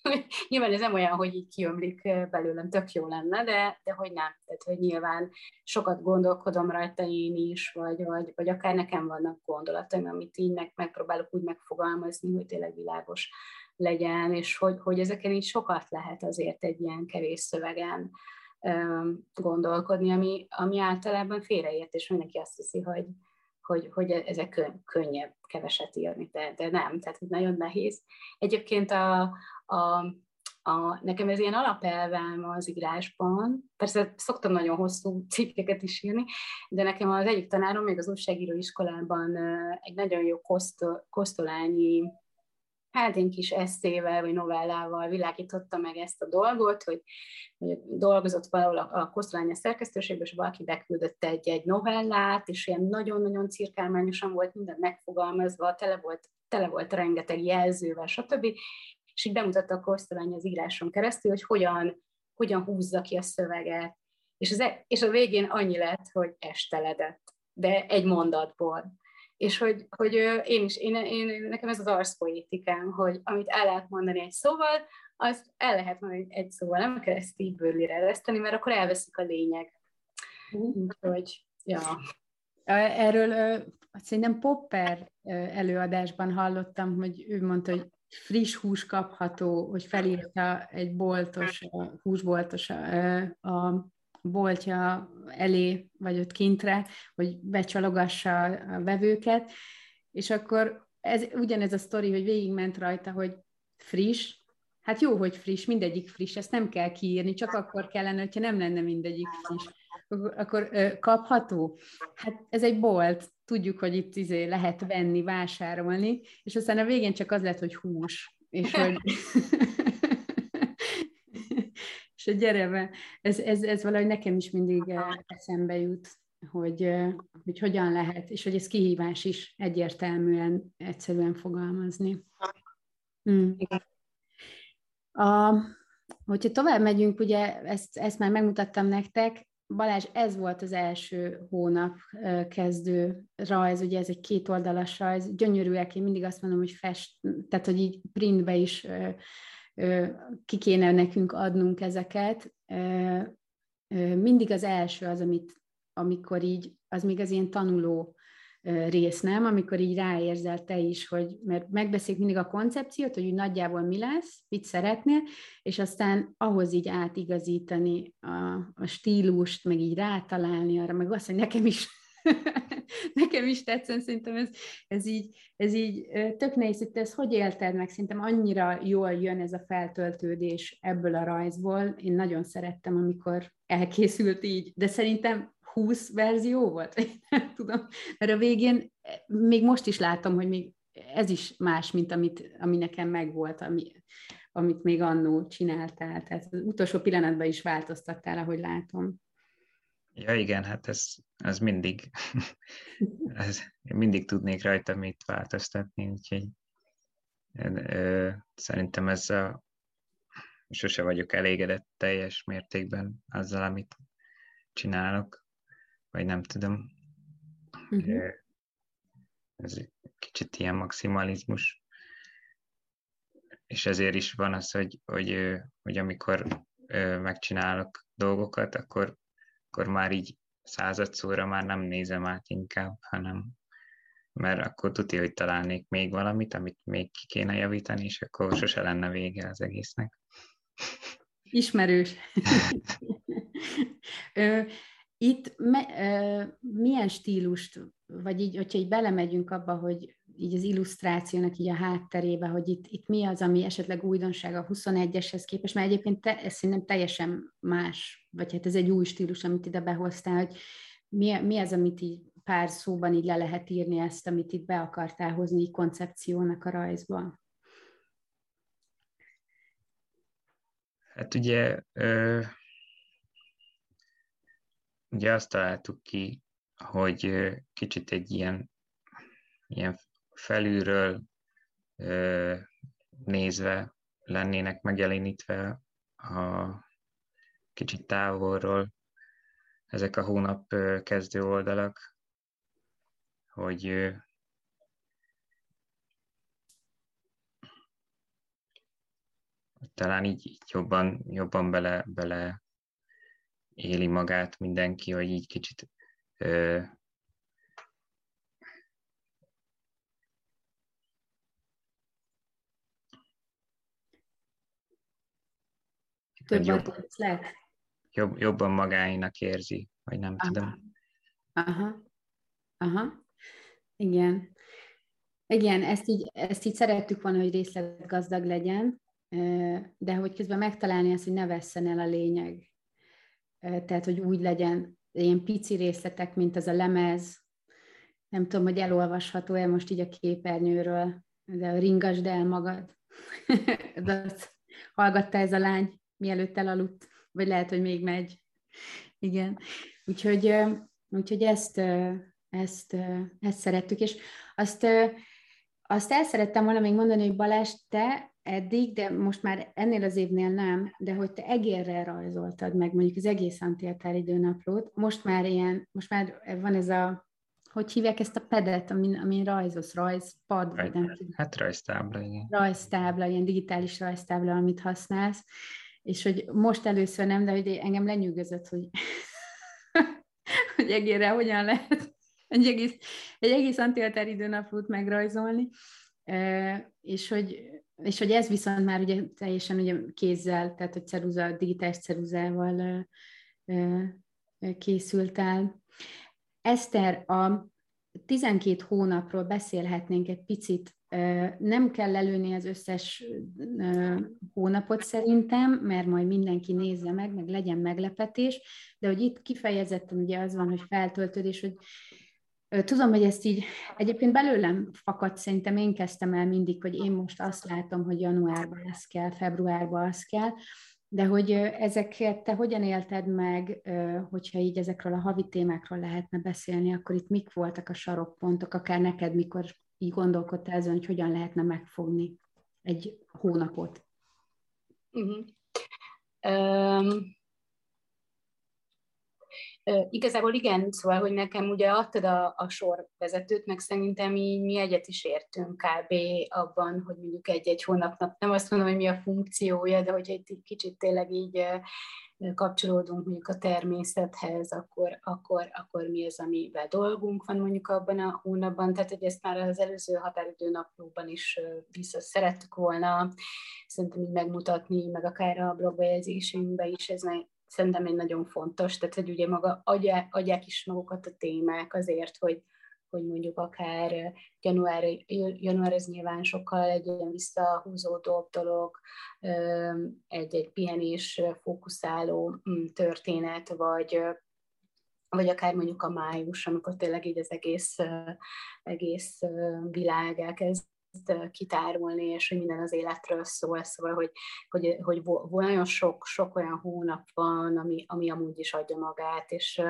nyilván ez nem olyan, hogy így kiömlik belőlem, tök jó lenne, de, de hogy nem. Tehát, hogy nyilván sokat gondolkodom rajta én is, vagy, vagy, vagy akár nekem vannak gondolataim, amit így meg, megpróbálok úgy megfogalmazni, hogy tényleg világos legyen, és hogy, hogy ezeken így sokat lehet azért egy ilyen kevés szövegen gondolkodni, ami, ami általában félreértés, mindenki azt hiszi, hogy, hogy, hogy ezek könnyebb keveset írni, de, de nem, tehát hogy nagyon nehéz. Egyébként a, a, a, nekem ez ilyen alapelvem az írásban, persze szoktam nagyon hosszú cikkeket is írni, de nekem az egyik tanárom még az újságíró iskolában egy nagyon jó kosztolányi hát én kis eszével vagy novellával világította meg ezt a dolgot, hogy, hogy dolgozott valahol a, a Kosztolánya szerkesztőségben, és valaki beküldött egy, egy novellát, és ilyen nagyon-nagyon cirkálmányosan volt minden megfogalmazva, tele volt, tele volt rengeteg jelzővel, stb. És így bemutatta a Kosztolány az íráson keresztül, hogy hogyan, hogyan húzza ki a szöveget. És, az, e, és a végén annyi lett, hogy esteledett, de egy mondatból és hogy, hogy én is, én, én, nekem ez az arszpoétikám, hogy amit el lehet mondani egy szóval, azt el lehet mondani egy szóval, nem kell ezt így bőrlire ereszteni, mert akkor elveszik a lényeg. Úgyhogy, ja. Erről szerintem Popper előadásban hallottam, hogy ő mondta, hogy friss hús kapható, hogy felírta egy boltos, húsboltos a, a boltja elé, vagy ott kintre, hogy becsalogassa a vevőket, és akkor ez ugyanez a sztori, hogy végigment rajta, hogy friss, hát jó, hogy friss, mindegyik friss, ezt nem kell kiírni, csak akkor kellene, hogyha nem lenne mindegyik friss. Akkor, akkor kapható? Hát ez egy bolt, tudjuk, hogy itt izé lehet venni, vásárolni, és aztán a végén csak az lett, hogy hús, és hogy és a gyere be. Ez, ez, ez valahogy nekem is mindig eh, eszembe jut, hogy, eh, hogy hogyan lehet, és hogy ez kihívás is egyértelműen, egyszerűen fogalmazni. Hmm. A, hogyha tovább megyünk, ugye ezt, ezt már megmutattam nektek, Balázs, ez volt az első hónap eh, kezdő rajz, ugye ez egy kétoldalas rajz, gyönyörűek, én mindig azt mondom, hogy fest, tehát hogy így printbe is ki kéne nekünk adnunk ezeket. Mindig az első az, amit, amikor így, az még az ilyen tanuló rész, nem? Amikor így ráérzel te is, hogy, mert megbeszéljük mindig a koncepciót, hogy úgy nagyjából mi lesz, mit szeretnél, és aztán ahhoz így átigazítani a, a stílust, meg így rátalálni arra, meg azt, hogy nekem is nekem is tetszett, szerintem ez, ez, így, ez így tök nehéz, hogy te ezt hogy élted meg, szerintem annyira jól jön ez a feltöltődés ebből a rajzból, én nagyon szerettem, amikor elkészült így, de szerintem 20 verzió volt, nem tudom, mert a végén még most is látom, hogy még ez is más, mint amit, ami nekem megvolt, ami, amit még annó csináltál. Tehát az utolsó pillanatban is változtattál, ahogy látom. Ja igen, hát ez, ez mindig, ez, mindig tudnék rajta mit változtatni, úgyhogy ö, szerintem ez a, sose vagyok elégedett teljes mértékben azzal, amit csinálok, vagy nem tudom. Uh-huh. Ez kicsit ilyen maximalizmus. És ezért is van az, hogy, hogy, hogy amikor megcsinálok dolgokat, akkor akkor már így századszóra már nem nézem át inkább, hanem mert akkor tudja, hogy találnék még valamit, amit még ki kéne javítani, és akkor sose lenne vége az egésznek. Ismerős. Itt me, milyen stílust, vagy így, hogyha így belemegyünk abba, hogy így az illusztrációnak így a hátterébe, hogy itt, itt mi az, ami esetleg újdonság a 21-eshez képest, mert egyébként te, ez szerintem teljesen más, vagy hát ez egy új stílus, amit ide behoztál, hogy mi, mi az, amit így pár szóban így le lehet írni ezt, amit itt be akartál hozni így koncepciónak a rajzba? Hát ugye, ö, ugye azt találtuk ki, hogy kicsit egy ilyen, ilyen felülről nézve lennének megjelenítve a kicsit távolról ezek a hónap kezdő oldalak, hogy talán így, így jobban, jobban bele, bele éli magát mindenki, hogy így kicsit Több jobb, lehet? Jobb, jobban magáinak érzi, vagy nem Aha. tudom. Aha. Aha. Igen. Igen, ezt így, ezt így szerettük volna, hogy részletgazdag legyen, de hogy közben megtalálni azt, hogy ne vesszen el a lényeg. Tehát, hogy úgy legyen ilyen pici részletek, mint az a lemez, nem tudom, hogy elolvasható-e most így a képernyőről, de ringasd el magad. de hallgatta ez a lány, mielőtt elaludt, vagy lehet, hogy még megy. Igen. Úgyhogy, úgyhogy ezt, ezt, ezt szerettük, és azt, azt el szerettem volna még mondani, hogy Balázs, te eddig, de most már ennél az évnél nem, de hogy te egérrel rajzoltad meg mondjuk az egész antiatár időnaplót, most már ilyen, most már van ez a, hogy hívják ezt a pedet, amin, amin rajzolsz, rajzpad, vagy nem tudom. Hát rajztábla, igen. Rajztábla, ilyen digitális rajztábla, amit használsz, és hogy most először nem, de hogy engem lenyűgözött, hogy, hogy egérre hogyan lehet egy egész, egy egész antialtár időnaplót megrajzolni, és hogy, és hogy ez viszont már ugye teljesen ugye kézzel, tehát hogy ceruza, digitális ceruzával készült el. Eszter, a 12 hónapról beszélhetnénk egy picit nem kell előni az összes hónapot szerintem, mert majd mindenki nézze meg, meg legyen meglepetés, de hogy itt kifejezetten ugye az van, hogy feltöltődés, hogy Tudom, hogy ezt így egyébként belőlem fakadt, szerintem én kezdtem el mindig, hogy én most azt látom, hogy januárban ez kell, februárban az kell, de hogy ezeket te hogyan élted meg, hogyha így ezekről a havi témákról lehetne beszélni, akkor itt mik voltak a sarokpontok, akár neked, mikor így gondolkodtál ezen, hogy hogyan lehetne megfogni egy hónapot? Uh-huh. Um, igazából igen, szóval, hogy nekem ugye adtad a, a sorvezetőt, meg szerintem így mi egyet is értünk kb. abban, hogy mondjuk egy-egy hónapnak nem azt mondom, hogy mi a funkciója, de hogy egy kicsit tényleg így kapcsolódunk mondjuk a természethez, akkor, akkor, akkor mi az, amivel dolgunk van mondjuk abban a hónapban. Tehát, hogy ezt már az előző határidő naplóban is vissza szerettük volna szerintem így megmutatni, meg akár a blogbejegyzésünkben is, ez szerintem egy nagyon fontos, tehát hogy ugye maga adják, adják is magukat a témák azért, hogy, hogy mondjuk akár január, január ez nyilván sokkal egy ilyen visszahúzódóbb dolog, egy-egy pihenés fókuszáló mm, történet, vagy vagy akár mondjuk a május, amikor tényleg így az egész, egész világ elkezd kitárulni, és hogy minden az életről szól, szóval, hogy, hogy, hogy nagyon sok, sok olyan hónap van, ami, ami amúgy is adja magát, és,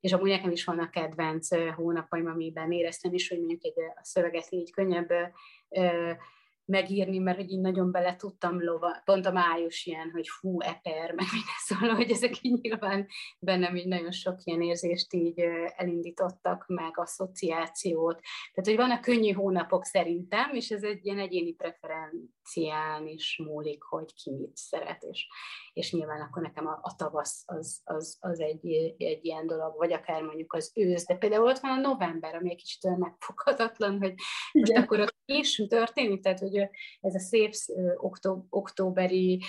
és amúgy nekem is vannak kedvenc hónapaim, amiben éreztem is, hogy mondjuk egy a szöveget így könnyebb megírni, mert hogy így nagyon bele tudtam lova, pont a május ilyen, hogy fú, eper, meg minden szóval, hogy ezek így nyilván bennem így nagyon sok ilyen érzést így elindítottak, meg asszociációt. Tehát, hogy vannak könnyű hónapok szerintem, és ez egy ilyen egyéni preferencián is múlik, hogy ki mit szeret, és, és nyilván akkor nekem a, a tavasz az, az, az egy, egy ilyen dolog, vagy akár mondjuk az ősz, de például ott van a november, ami egy kicsit megfoghatatlan, hogy most Igen. akkor ott is történik, tehát hogy ez a szép októ, októberi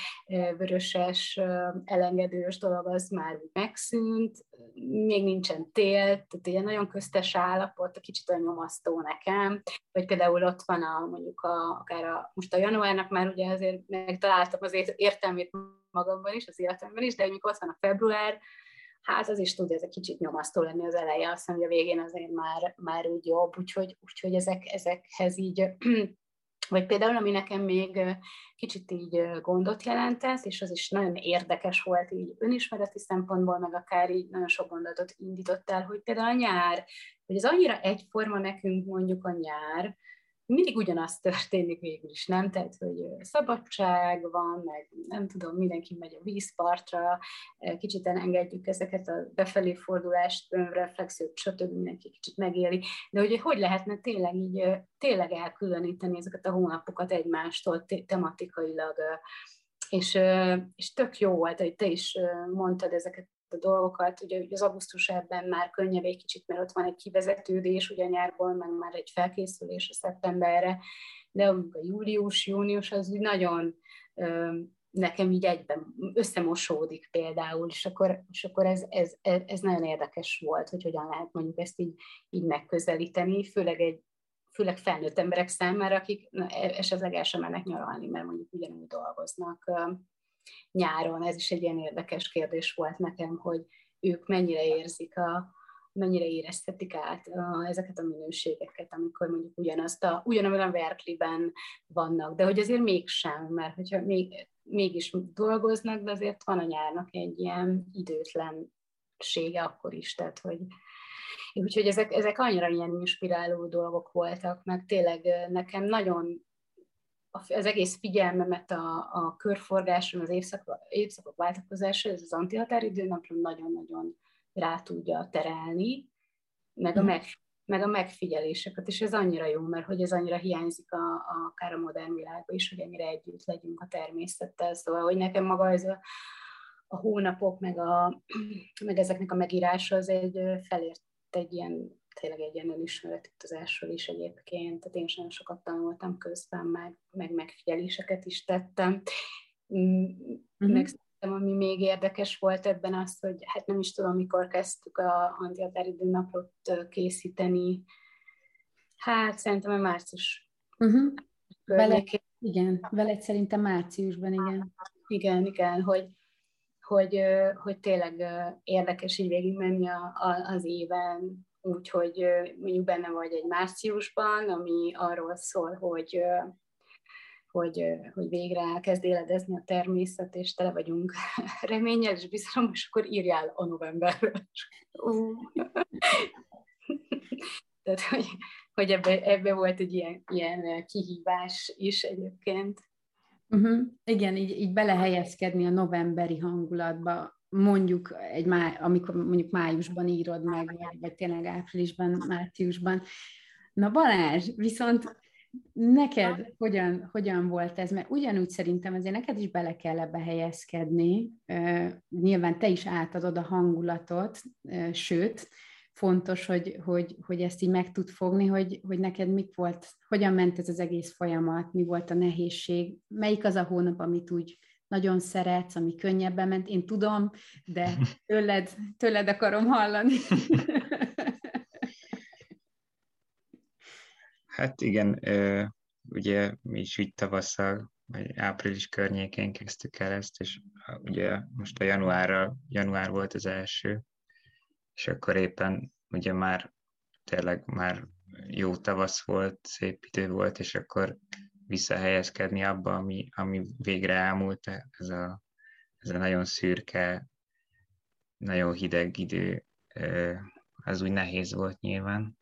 vöröses elengedős dolog az már megszűnt, még nincsen tél, tehát ilyen nagyon köztes állapot, kicsit olyan nyomasztó nekem, vagy például ott van a, mondjuk a, akár a, most a januárnak már ugye azért megtaláltam az értelmét magamban is, az életemben is, de amikor ott van a február, hát az is tud ez egy kicsit nyomasztó lenni az eleje, azt mondja, a végén azért már, már úgy jobb, úgyhogy, úgyhogy ezek, ezekhez így vagy például, ami nekem még kicsit így gondot jelentett, és az is nagyon érdekes volt így önismereti szempontból, meg akár így nagyon sok gondolatot indított el, hogy például a nyár, hogy ez annyira egyforma nekünk mondjuk a nyár, mindig ugyanaz történik végül is, nem? Tehát, hogy szabadság van, meg nem tudom, mindenki megy a vízpartra, kicsit engedjük ezeket a befelé fordulást, önreflexiót, stb. mindenki kicsit megéli, de hogy hogy lehetne tényleg így, tényleg elkülöníteni ezeket a hónapokat egymástól tematikailag, és, és tök jó volt, hogy te is mondtad ezeket a dolgokat. Ugye az augusztus ebben már könnyebb egy kicsit, mert ott van egy kivezetődés ugye nyárból, meg már egy felkészülés a szeptemberre, de a július, június az úgy nagyon nekem így egyben összemosódik például, és akkor, és akkor ez, ez, ez nagyon érdekes volt, hogy hogyan lehet mondjuk ezt így, így megközelíteni, főleg egy főleg felnőtt emberek számára, akik e, esetleg el sem mennek nyaralni, mert mondjuk ugyanúgy dolgoznak nyáron. Ez is egy ilyen érdekes kérdés volt nekem, hogy ők mennyire érzik a, mennyire éreztetik át a, ezeket a minőségeket, amikor mondjuk ugyanazt a, ugyanabban a verkliben vannak, de hogy azért mégsem, mert hogyha még, mégis dolgoznak, de azért van a nyárnak egy ilyen időtlensége akkor is, tehát hogy Úgyhogy ezek, ezek annyira ilyen inspiráló dolgok voltak, meg tényleg nekem nagyon az egész figyelmemet a, a körforgáson, az évszakok, évszakok váltakozása, ez az antihatáridő napra nagyon-nagyon rá tudja terelni, meg a, mhm. meg, meg a megfigyeléseket, és ez annyira jó, mert hogy ez annyira hiányzik a, a, akár a modern világban is, hogy ennyire együtt legyünk a természettel, szóval, hogy nekem maga ez a, a hónapok, meg, a, meg ezeknek a megírása, az egy felért egy ilyen tényleg egy ilyen önismeretítozásról is egyébként, tehát én nagyon sokat tanultam közben, meg, meg megfigyeléseket is tettem. Mm-hmm. Meg ami még érdekes volt ebben az, hogy hát nem is tudom, mikor kezdtük a antihatáridő napot készíteni. Hát szerintem a március. Uh-huh. Vele, igen, veled szerintem márciusban, igen. Igen, igen, hogy, hogy, hogy tényleg érdekes így végigmenni a, a, az éven, úgyhogy mondjuk benne vagy egy márciusban, ami arról szól, hogy hogy, hogy végre elkezd éledezni a természet, és tele vagyunk reménnyel és bizalom, és akkor írjál a novemberről. Tehát, hogy, hogy ebbe, ebbe volt egy ilyen, ilyen kihívás is egyébként. Uh-huh. Igen, így, így belehelyezkedni a novemberi hangulatba, mondjuk, egy má, amikor mondjuk májusban írod meg, vagy, tényleg áprilisban, márciusban. Na Balázs, viszont Neked hogyan, hogyan volt ez? Mert ugyanúgy szerintem azért neked is bele kell ebbe helyezkedni. Nyilván te is átadod a hangulatot, sőt, fontos, hogy, hogy, hogy ezt így meg tud fogni, hogy, hogy neked mik volt, hogyan ment ez az egész folyamat, mi volt a nehézség, melyik az a hónap, amit úgy nagyon szeretsz, ami könnyebben ment. Én tudom, de tőled, tőled akarom hallani. Hát igen, ugye mi is így tavasszal, vagy április környékén kezdtük el ezt, és ugye most a januárra, január volt az első, és akkor éppen ugye már tényleg már jó tavasz volt, szép idő volt, és akkor visszahelyezkedni abba, ami, ami végre elmúlt, ez a, ez a nagyon szürke, nagyon hideg idő, az úgy nehéz volt nyilván.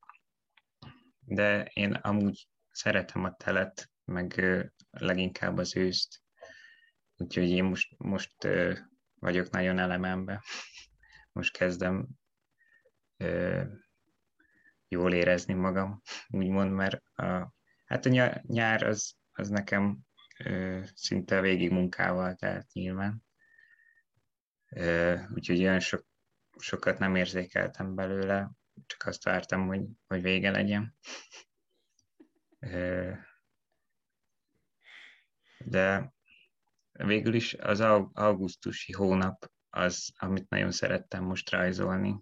De én amúgy szeretem a telet, meg leginkább az őszt, úgyhogy én most, most vagyok nagyon elemembe. Most kezdem jól érezni magam, úgymond, mert a, hát a nyár az, az nekem ö, szinte végig munkával telt nyilván. Ö, úgyhogy olyan sok, sokat nem érzékeltem belőle, csak azt vártam, hogy, hogy vége legyen. Ö, de végül is az augusztusi hónap az, amit nagyon szerettem most rajzolni,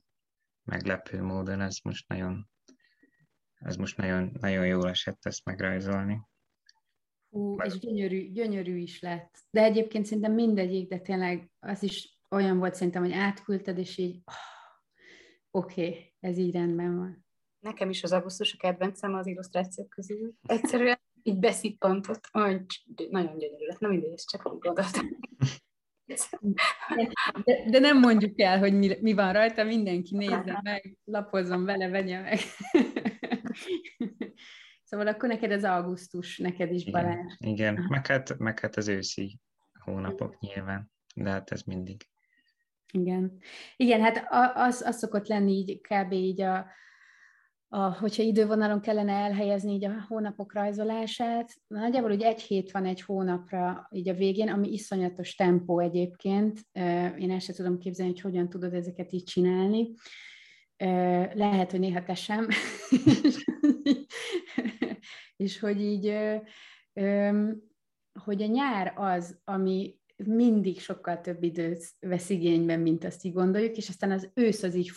meglepő módon, ez most nagyon, ez most nagyon, nagyon jól esett ezt megrajzolni. Hú, és gyönyörű, gyönyörű is lett. De egyébként szerintem mindegyik, de tényleg az is olyan volt szerintem, hogy átküldted, és így oh, oké, okay, ez így rendben van. Nekem is az augusztus a kedvencem az illusztrációk közül. Egyszerűen így beszippantott, hogy nagyon gyönyörű lett. Na mindegy, ezt csak úgy gondoltam. De, de nem mondjuk el, hogy mi, mi van rajta, mindenki nézze meg, lapozzon vele, vegye meg. Szóval akkor neked az augusztus, neked is Balázs. Igen, igen. Meg, hát, meg hát az őszi hónapok nyilván, de hát ez mindig. Igen. Igen, hát az, az szokott lenni így kb. így a, a, hogyha idővonalon kellene elhelyezni így a hónapok rajzolását, nagyjából úgy egy hét van egy hónapra így a végén, ami iszonyatos tempó egyébként. Én el sem tudom képzelni, hogy hogyan tudod ezeket így csinálni. Lehet, hogy néha te sem. és hogy így, hogy a nyár az, ami mindig sokkal több időt vesz igényben, mint azt így gondoljuk, és aztán az ősz az így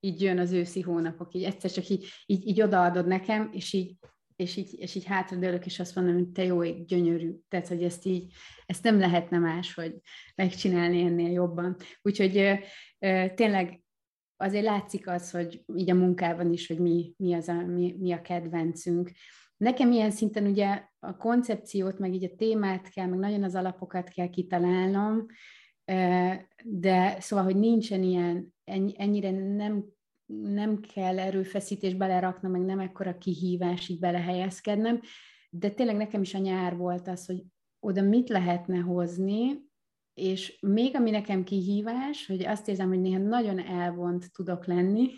így jön az őszi hónapok, így egyszer csak így, így, így odaadod nekem, és így, és így, és így hátradőlök, és azt mondom, hogy te jó ég, gyönyörű. Tehát, hogy ezt így, ezt nem lehetne más, hogy megcsinálni ennél jobban. Úgyhogy tényleg azért látszik az, hogy így a munkában is, hogy mi, mi, az a, mi, mi a kedvencünk. Nekem ilyen szinten ugye a koncepciót, meg így a témát kell, meg nagyon az alapokat kell kitalálnom, de szóval, hogy nincsen ilyen, ennyire nem, nem kell erőfeszítés beleraknom, meg nem ekkora kihívás így belehelyezkednem, de tényleg nekem is a nyár volt az, hogy oda mit lehetne hozni, és még ami nekem kihívás, hogy azt érzem, hogy néha nagyon elvont tudok lenni,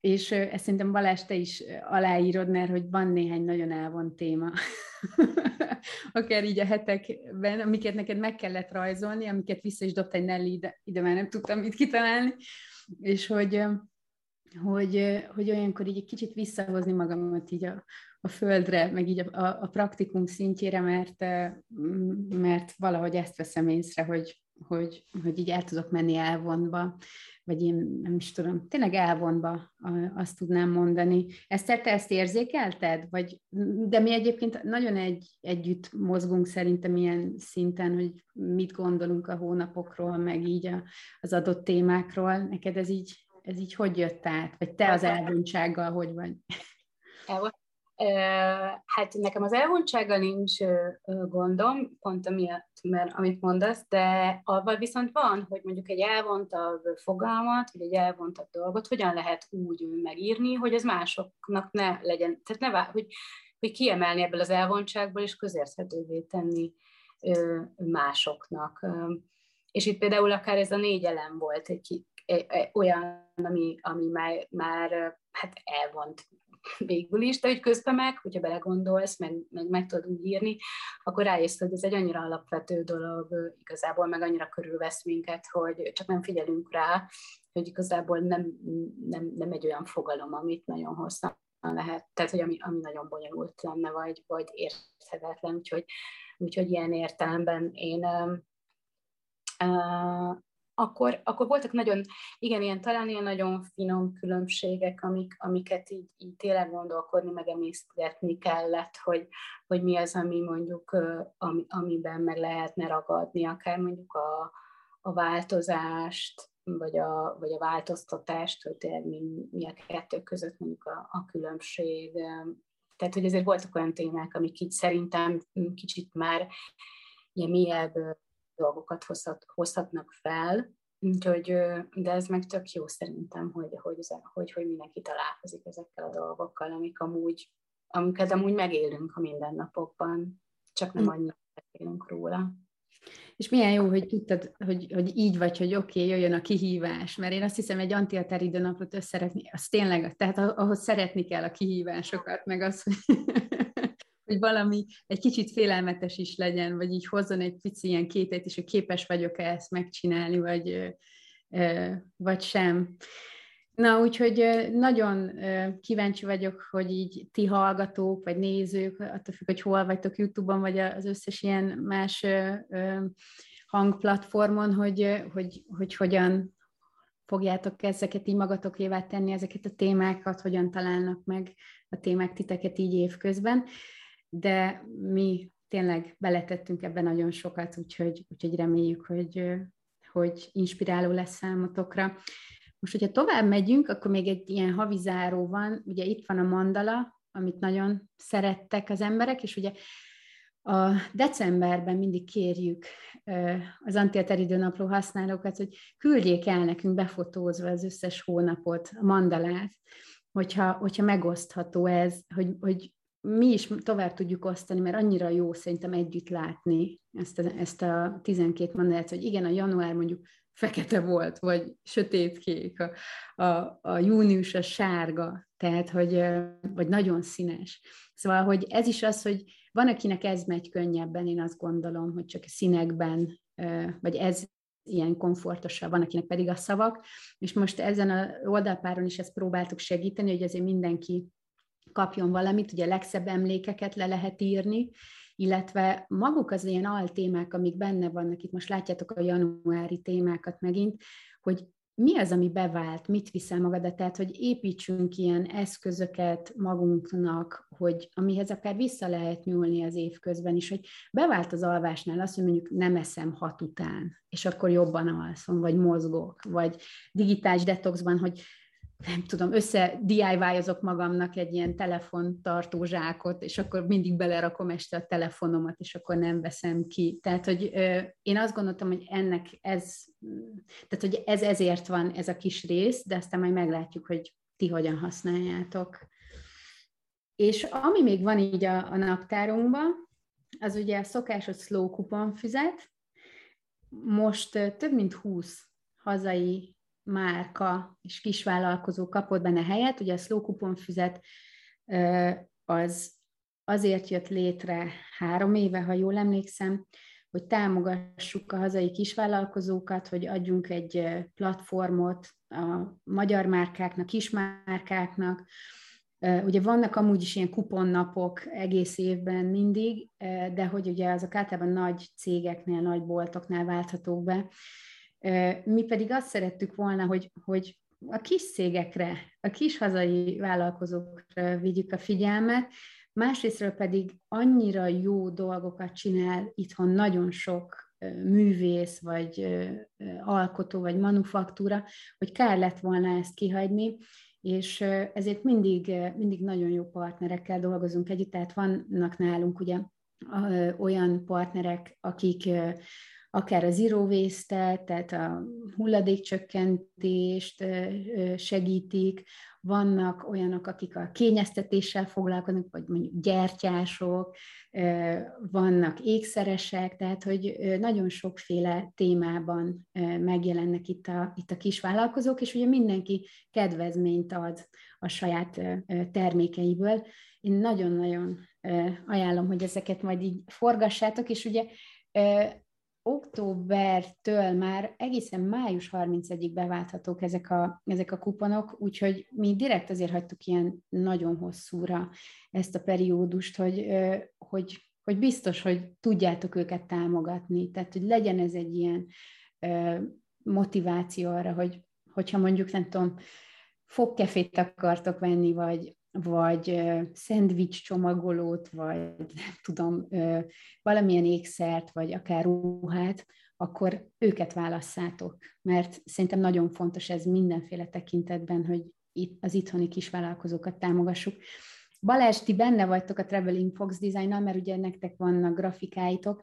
és ezt szerintem Balázs, te is aláírod, mert hogy van néhány nagyon elvont téma, akár így a hetekben, amiket neked meg kellett rajzolni, amiket vissza is dobta egy Nelly, ide, ide már nem tudtam mit kitalálni, és hogy, hogy, hogy olyankor így egy kicsit visszahozni magamat így a, a földre, meg így a, a, a praktikum szintjére, mert, mert valahogy ezt veszem észre, hogy, hogy, hogy így el tudok menni elvonva, vagy én nem is tudom, tényleg elvonva azt tudnám mondani. Eszter, te ezt érzékelted? Vagy, de mi egyébként nagyon egy, együtt mozgunk szerintem ilyen szinten, hogy mit gondolunk a hónapokról, meg így a, az adott témákról. Neked ez így, ez így hogy jött át? Vagy te az elvontsággal hogy vagy? Hát nekem az elvontsággal nincs gondom, pont amiatt, mert amit mondasz, de avval viszont van, hogy mondjuk egy elvontabb fogalmat, vagy egy elvontabb dolgot hogyan lehet úgy megírni, hogy ez másoknak ne legyen, tehát ne vár, hogy, hogy kiemelni ebből az elvontságból, és közérthetővé tenni másoknak. És itt például akár ez a négy elem volt egy, egy, egy olyan, ami, ami már, már hát elvont végül is, de hogy közben meg, hogyha belegondolsz, meg, meg, meg tudod úgy írni, akkor rájössz, hogy ez egy annyira alapvető dolog igazából, meg annyira körülvesz minket, hogy csak nem figyelünk rá, hogy igazából nem, nem, nem egy olyan fogalom, amit nagyon hosszan lehet, tehát hogy ami, ami nagyon bonyolult lenne, vagy, vagy érthetetlen, úgyhogy, úgyhogy ilyen értelemben én uh, akkor, akkor voltak nagyon, igen, ilyen talán ilyen nagyon finom különbségek, amik, amiket így, így tényleg gondolkodni, meg emészgetni kellett, hogy, hogy mi az, ami mondjuk, ami, amiben meg lehetne ragadni, akár mondjuk a, a változást, vagy a, vagy a változtatást, hogy tényleg mi, mi a kettő között mondjuk a, a különbség. Tehát, hogy ezért voltak olyan témák, amik így szerintem kicsit már ilyen mélyebb dolgokat hozhat, hozhatnak fel, Úgyhogy, de ez meg tök jó szerintem, hogy, hogy, hogy, hogy mindenki találkozik ezekkel a dolgokkal, amik amúgy, amiket amúgy megélünk a mindennapokban, csak nem hm. annyira beszélünk róla. És milyen jó, hogy tudtad, hogy, hogy így vagy, hogy oké, okay, jöjjön a kihívás, mert én azt hiszem, egy antiater időnapot összeretni, az tényleg, tehát ahhoz szeretni kell a kihívásokat, meg az, hogy hogy valami egy kicsit félelmetes is legyen, vagy így hozzon egy pici ilyen kétét is, hogy képes vagyok-e ezt megcsinálni, vagy, vagy sem. Na, úgyhogy nagyon kíváncsi vagyok, hogy így ti hallgatók, vagy nézők, attól függ, hogy hol vagytok YouTube-on, vagy az összes ilyen más hangplatformon, hogy, hogy, hogy hogyan fogjátok ezeket így magatokévá tenni, ezeket a témákat, hogyan találnak meg a témák titeket így évközben de mi tényleg beletettünk ebben nagyon sokat, úgyhogy, úgyhogy reméljük, hogy, hogy inspiráló lesz számotokra. Most, hogyha tovább megyünk, akkor még egy ilyen havizáró van, ugye itt van a mandala, amit nagyon szerettek az emberek, és ugye a decemberben mindig kérjük az antiateridő napló használókat, hogy küldjék el nekünk befotózva az összes hónapot, a mandalát, hogyha, hogyha megosztható ez, hogy, hogy mi is tovább tudjuk osztani, mert annyira jó szerintem együtt látni ezt a, ezt a 12 mandált, hogy igen, a január mondjuk fekete volt, vagy sötétkék, a, a, a június a sárga, tehát, hogy, vagy nagyon színes. Szóval, hogy ez is az, hogy van, akinek ez megy könnyebben, én azt gondolom, hogy csak a színekben, vagy ez ilyen komfortosabb, van, akinek pedig a szavak, és most ezen a oldalpáron is ezt próbáltuk segíteni, hogy azért mindenki kapjon valamit, ugye legszebb emlékeket le lehet írni, illetve maguk az ilyen altémák, amik benne vannak, itt most látjátok a januári témákat megint, hogy mi az, ami bevált, mit viszel magadat, tehát hogy építsünk ilyen eszközöket magunknak, hogy amihez akár vissza lehet nyúlni az év közben is, hogy bevált az alvásnál azt, hogy mondjuk nem eszem hat után, és akkor jobban alszom, vagy mozgok, vagy digitális detoxban, hogy nem tudom, össze DIY-ozok magamnak egy ilyen telefontartó zsákot, és akkor mindig belerakom este a telefonomat, és akkor nem veszem ki. Tehát, hogy ö, én azt gondoltam, hogy ennek ez, tehát, hogy ez ezért van ez a kis rész, de aztán majd meglátjuk, hogy ti hogyan használjátok. És ami még van így a, a naptárunkban, az ugye a szokásos slow coupon füzet. Most több mint 20 hazai márka és kisvállalkozó kapott benne helyet. Ugye a slow coupon füzet az azért jött létre három éve, ha jól emlékszem, hogy támogassuk a hazai kisvállalkozókat, hogy adjunk egy platformot a magyar márkáknak, kismárkáknak. Ugye vannak amúgy is ilyen kuponnapok egész évben mindig, de hogy ugye azok általában nagy cégeknél, nagy boltoknál válthatók be, mi pedig azt szerettük volna, hogy, hogy a kis cégekre, a kis hazai vállalkozókra vigyük a figyelmet, másrésztről pedig annyira jó dolgokat csinál itthon nagyon sok művész, vagy alkotó, vagy manufaktúra, hogy kár lett volna ezt kihagyni, és ezért mindig, mindig nagyon jó partnerekkel dolgozunk együtt, tehát vannak nálunk ugye olyan partnerek, akik akár a zero waste tehát a hulladékcsökkentést segítik, vannak olyanok, akik a kényeztetéssel foglalkoznak, vagy mondjuk gyertyások, vannak ékszeresek, tehát hogy nagyon sokféle témában megjelennek itt a, itt a kisvállalkozók, és ugye mindenki kedvezményt ad a saját termékeiből. Én nagyon-nagyon ajánlom, hogy ezeket majd így forgassátok, és ugye októbertől már egészen május 31-ig beválthatók ezek a, ezek a kuponok, úgyhogy mi direkt azért hagytuk ilyen nagyon hosszúra ezt a periódust, hogy, hogy, hogy biztos, hogy tudjátok őket támogatni, tehát hogy legyen ez egy ilyen motiváció arra, hogy hogyha mondjuk, nem tudom, fogkefét akartok venni, vagy vagy szendvics csomagolót, vagy nem tudom, valamilyen ékszert, vagy akár ruhát, akkor őket válasszátok. Mert szerintem nagyon fontos ez mindenféle tekintetben, hogy itt az itthoni kisvállalkozókat támogassuk. Balázs, ti benne vagytok a Traveling Fox design mert ugye nektek vannak grafikáitok.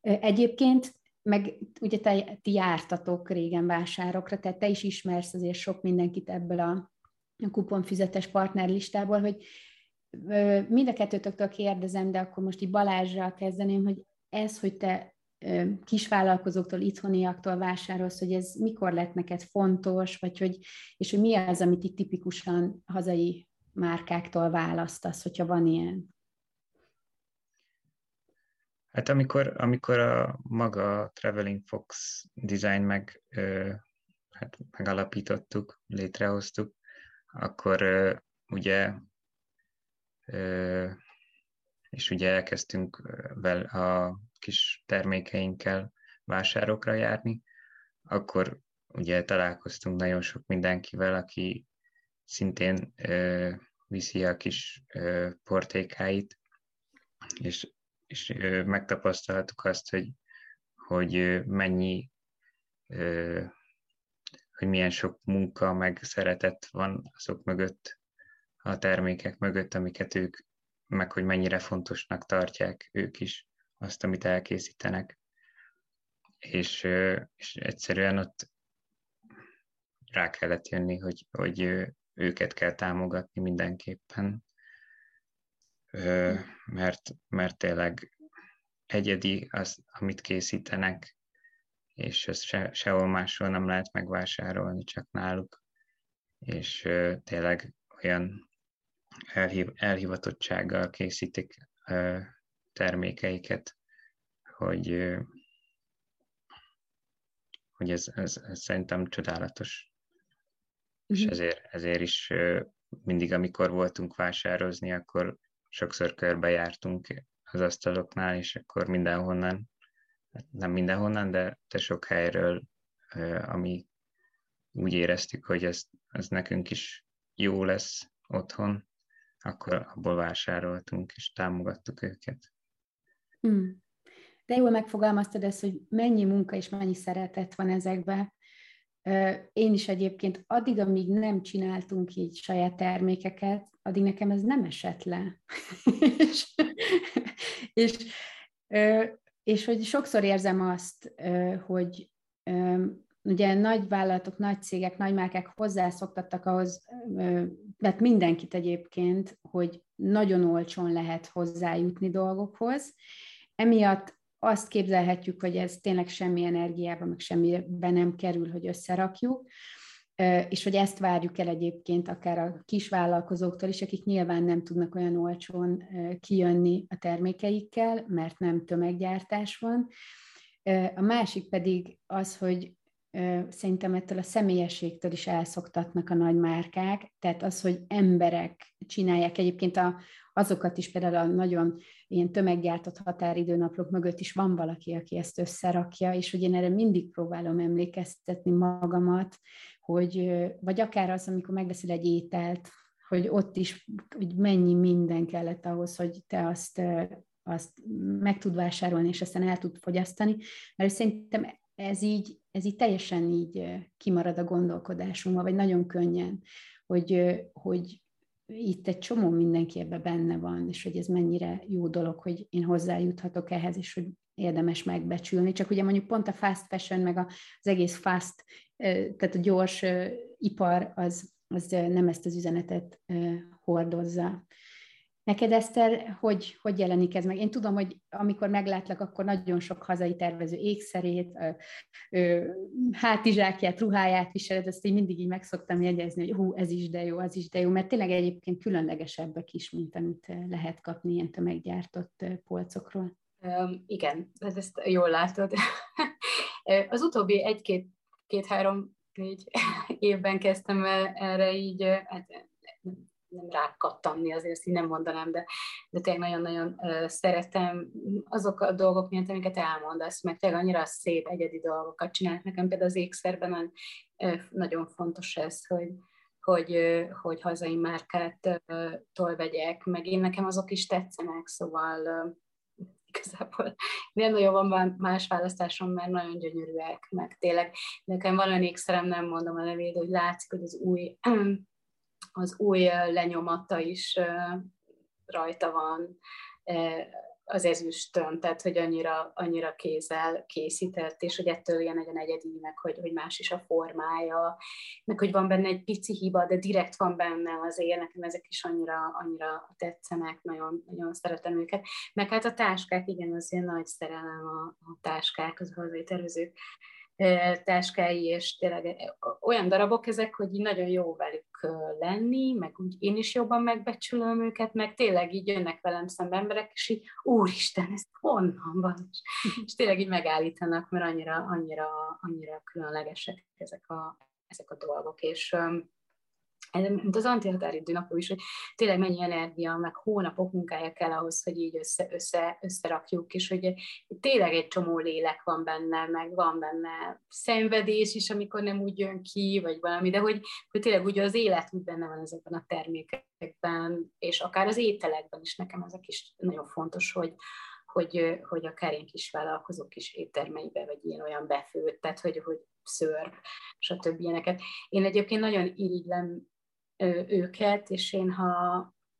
Egyébként meg ugye te, ti jártatok régen vásárokra, tehát te is ismersz azért sok mindenkit ebből a a kuponfizetes partnerlistából, hogy mind a kettőtöktől kérdezem, de akkor most így Balázsral kezdeném, hogy ez, hogy te kisvállalkozóktól, itthoniaktól vásárolsz, hogy ez mikor lett neked fontos, vagy hogy, és hogy mi az, amit itt tipikusan hazai márkáktól választasz, hogyha van ilyen? Hát amikor, amikor a maga Traveling Fox design meg, hát megalapítottuk, létrehoztuk, akkor ugye és ugye elkezdtünk vel a kis termékeinkkel vásárokra járni, akkor ugye találkoztunk nagyon sok mindenkivel, aki szintén viszi a kis portékáit, és, és megtapasztaltuk azt, hogy, hogy mennyi hogy milyen sok munka, meg szeretet van azok mögött, a termékek mögött, amiket ők, meg hogy mennyire fontosnak tartják ők is azt, amit elkészítenek. És, és egyszerűen ott rá kellett jönni, hogy, hogy őket kell támogatni mindenképpen, mert, mert tényleg egyedi az, amit készítenek, és ezt se, sehol máshol nem lehet megvásárolni, csak náluk, és uh, tényleg olyan elhív, elhivatottsággal készítik uh, termékeiket, hogy, uh, hogy ez, ez, ez szerintem csodálatos. Uh-huh. És mhm. ezért, ezért is mindig, amikor voltunk vásározni, akkor sokszor körbejártunk az asztaloknál, és akkor mindenhonnan nem mindenhonnan, de, de sok helyről, ami úgy éreztük, hogy ez, ez nekünk is jó lesz otthon, akkor abból vásároltunk és támogattuk őket. Hmm. De jól megfogalmaztad ezt, hogy mennyi munka és mennyi szeretet van ezekben. Én is egyébként addig, amíg nem csináltunk így saját termékeket, addig nekem ez nem esett le. és, és és hogy sokszor érzem azt, hogy ugye nagy vállalatok, nagy cégek, nagy márkák hozzászoktattak ahhoz, mert mindenkit egyébként, hogy nagyon olcsón lehet hozzájutni dolgokhoz. Emiatt azt képzelhetjük, hogy ez tényleg semmi energiába, meg semmibe nem kerül, hogy összerakjuk és hogy ezt várjuk el egyébként akár a kisvállalkozóktól is, akik nyilván nem tudnak olyan olcsón kijönni a termékeikkel, mert nem tömeggyártás van. A másik pedig az, hogy szerintem ettől a személyességtől is elszoktatnak a nagy márkák, tehát az, hogy emberek csinálják egyébként a, azokat is, például a nagyon ilyen tömeggyártott határidőnaplók mögött is van valaki, aki ezt összerakja, és hogy én erre mindig próbálom emlékeztetni magamat, hogy, vagy akár az, amikor megveszel egy ételt, hogy ott is hogy mennyi minden kellett ahhoz, hogy te azt, azt meg tud vásárolni, és aztán el tud fogyasztani, mert szerintem ez így, ez így teljesen így kimarad a gondolkodásunkban, vagy nagyon könnyen, hogy, hogy itt egy csomó mindenki ebbe benne van, és hogy ez mennyire jó dolog, hogy én hozzájuthatok ehhez, és hogy érdemes megbecsülni. Csak ugye mondjuk pont a fast fashion, meg az egész fast, tehát a gyors ipar, az, az nem ezt az üzenetet hordozza. Neked, Eszter, hogy, hogy jelenik ez meg? Én tudom, hogy amikor meglátlak, akkor nagyon sok hazai tervező ékszerét, hátizsákját, ruháját viseled, ezt így mindig így meg szoktam jegyezni, hogy hú, ez is de jó, az is de jó, mert tényleg egyébként különlegesebbek is, mint amit lehet kapni ilyen tömeggyártott polcokról. Um, igen, ezt jól látod. Az utóbbi egy-két, két-három, négy évben kezdtem el erre így, hát nem rákattamni, azért ezt így nem mondanám, de, de tényleg nagyon-nagyon szeretem azok a dolgok miatt, amiket elmondasz, meg tényleg annyira szép, egyedi dolgokat csinálnak nekem, például az ékszerben nagyon fontos ez, hogy, hogy, hogy hazai márkát uh, vegyek, meg én nekem azok is tetszenek, szóval igazából. Nem nagyon van más választásom, mert nagyon gyönyörűek, meg tényleg nekem van olyan ékszerem, nem mondom a nevét, hogy látszik, hogy az új az új lenyomata is rajta van az ezüstön, tehát hogy annyira, annyira kézzel készített, és hogy ettől ilyen nagyon egyedi, meg hogy, hogy más is a formája, meg hogy van benne egy pici hiba, de direkt van benne azért, nekem ezek is annyira, annyira tetszenek, nagyon, nagyon szeretem őket. Meg hát a táskák, igen, az ilyen nagy szerelem a, a táskák, az hazai tervezők táskái, és tényleg olyan darabok ezek, hogy így nagyon jó velük lenni, meg úgy én is jobban megbecsülöm őket, meg tényleg így jönnek velem szembe emberek, és így úristen, ez honnan van? És, tényleg így megállítanak, mert annyira, annyira, annyira különlegesek ezek a, ezek a dolgok, és mint az antihatáridő napú is, hogy tényleg mennyi energia, meg hónapok munkája kell ahhoz, hogy így össze, össze, összerakjuk, és hogy tényleg egy csomó lélek van benne, meg van benne szenvedés is, amikor nem úgy jön ki, vagy valami, de hogy, hogy tényleg ugye az élet úgy benne van ezekben a termékekben, és akár az ételekben is nekem ezek is nagyon fontos, hogy, hogy, hogy akár én kis vállalkozók is éttermeibe, vagy ilyen olyan befőtt, tehát hogy, hogy szörp, stb. ilyeneket. Én egyébként nagyon irigylem őket, és én ha,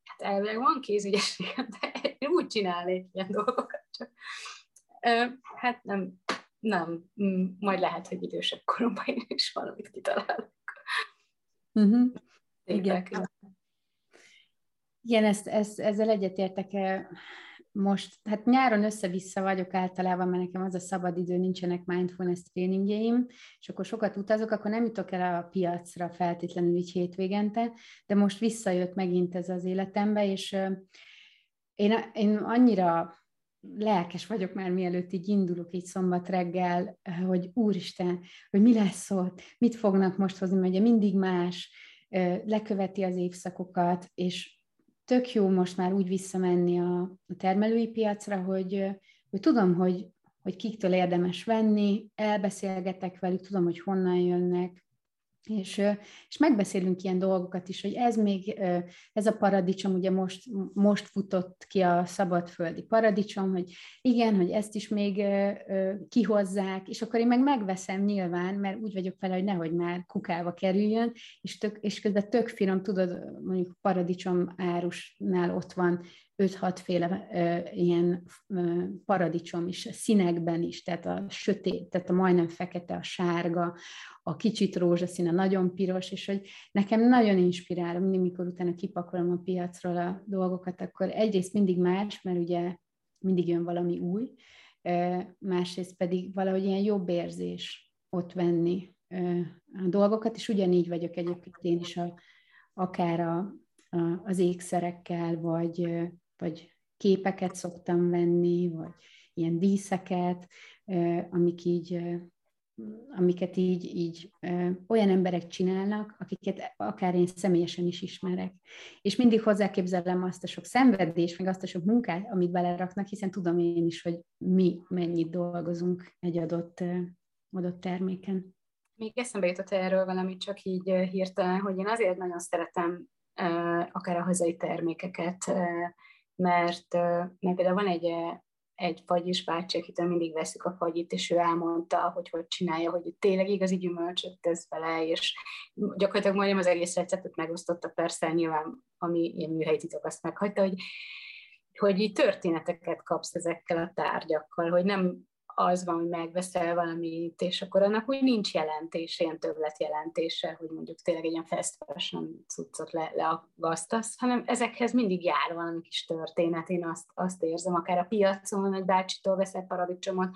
hát elvileg van kézügyességem, de én úgy csinálnék ilyen dolgokat, csak hát nem, nem, majd lehet, hogy idősebb koromban én is valamit kitalálok. Uh-huh. Igen. Igen, ezt, ezt, ezzel egyetértek most, hát nyáron össze-vissza vagyok általában, mert nekem az a szabad idő, nincsenek mindfulness tréningjeim, és akkor sokat utazok, akkor nem jutok el a piacra feltétlenül így hétvégente, de most visszajött megint ez az életembe, és én, én annyira lelkes vagyok már, mielőtt így indulok így szombat reggel, hogy úristen, hogy mi lesz ott, mit fognak most hozni, mert ugye mindig más, leköveti az évszakokat, és tök jó most már úgy visszamenni a, a termelői piacra, hogy, hogy tudom, hogy, hogy kiktől érdemes venni, elbeszélgetek velük, tudom, hogy honnan jönnek, és, és megbeszélünk ilyen dolgokat is, hogy ez még, ez a paradicsom, ugye most, most futott ki a szabadföldi paradicsom, hogy igen, hogy ezt is még kihozzák, és akkor én meg megveszem nyilván, mert úgy vagyok vele, hogy nehogy már kukába kerüljön, és, tök, és közben tök finom, tudod, mondjuk paradicsom árusnál ott van 5-6 féle ö, ilyen ö, paradicsom is, színekben is, tehát a sötét, tehát a majdnem fekete, a sárga, a kicsit rózsaszín, a nagyon piros, és hogy nekem nagyon inspirál, mindig, mikor utána kipakolom a piacról a dolgokat, akkor egyrészt mindig más, mert ugye mindig jön valami új, ö, másrészt pedig valahogy ilyen jobb érzés ott venni ö, a dolgokat, és ugyanígy vagyok egyébként én is a, akár a, az ékszerekkel, vagy vagy képeket szoktam venni, vagy ilyen díszeket, amik így, amiket így, így olyan emberek csinálnak, akiket akár én személyesen is ismerek. És mindig hozzáképzelem azt a sok szenvedést, meg azt a sok munkát, amit beleraknak, hiszen tudom én is, hogy mi mennyit dolgozunk egy adott, adott terméken. Még eszembe jutott erről valami csak így hirtelen, hogy én azért nagyon szeretem akár a hazai termékeket, mert, mert például van egy, egy fagyis bácsi, akitől mindig veszük a fagyit, és ő elmondta, hogy hogy csinálja, hogy tényleg igazi gyümölcsöt tesz bele, és gyakorlatilag majdnem az egész receptet megosztotta, persze nyilván, ami ilyen műhelyi titok, azt meghagyta, hogy hogy így történeteket kapsz ezekkel a tárgyakkal, hogy nem az van, hogy megveszel valamit, és akkor annak úgy nincs jelentése, ilyen többlet jelentése, hogy mondjuk tényleg egy ilyen fast fashion cuccot le, leagasztasz, hanem ezekhez mindig jár valami kis történet, én azt, azt érzem, akár a piacon, hogy bácsitól veszel paradicsomot,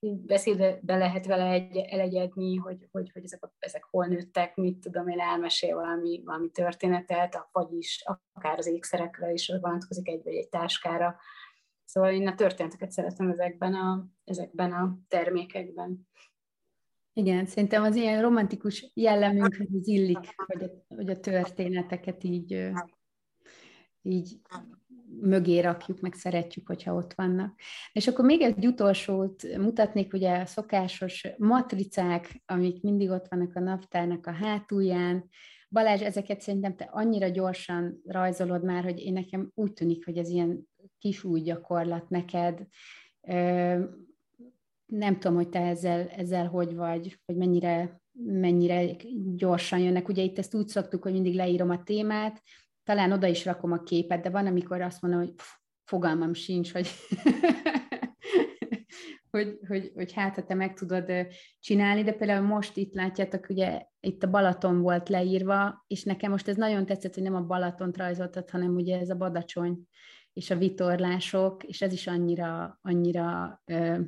beszédbe be lehet vele egy, elegyedni, hogy, hogy, hogy ezek, ezek hol nőttek, mit tudom én, elmesél valami, valami történetet, vagyis akár az ékszerekre is vonatkozik egy vagy egy táskára, Szóval én a történeteket szeretem ezekben a, ezekben a termékekben. Igen, szerintem az ilyen romantikus jellemünkhöz illik, hogy a, hogy a történeteket így, így mögé rakjuk, meg szeretjük, hogyha ott vannak. És akkor még egy utolsót mutatnék, ugye a szokásos matricák, amik mindig ott vannak a naptárnak a hátulján. Balázs, ezeket szerintem te annyira gyorsan rajzolod már, hogy én nekem úgy tűnik, hogy ez ilyen kis új gyakorlat neked. Nem tudom, hogy te ezzel, ezzel hogy vagy, hogy mennyire, mennyire gyorsan jönnek. Ugye itt ezt úgy szoktuk, hogy mindig leírom a témát, talán oda is rakom a képet, de van, amikor azt mondom, hogy pff, fogalmam sincs, hogy, hogy, hogy, hogy hát, ha te meg tudod csinálni, de például most itt látjátok, ugye itt a Balaton volt leírva, és nekem most ez nagyon tetszett, hogy nem a Balatont rajzoltad, hanem ugye ez a Badacsony és a vitorlások, és ez is annyira, annyira ö,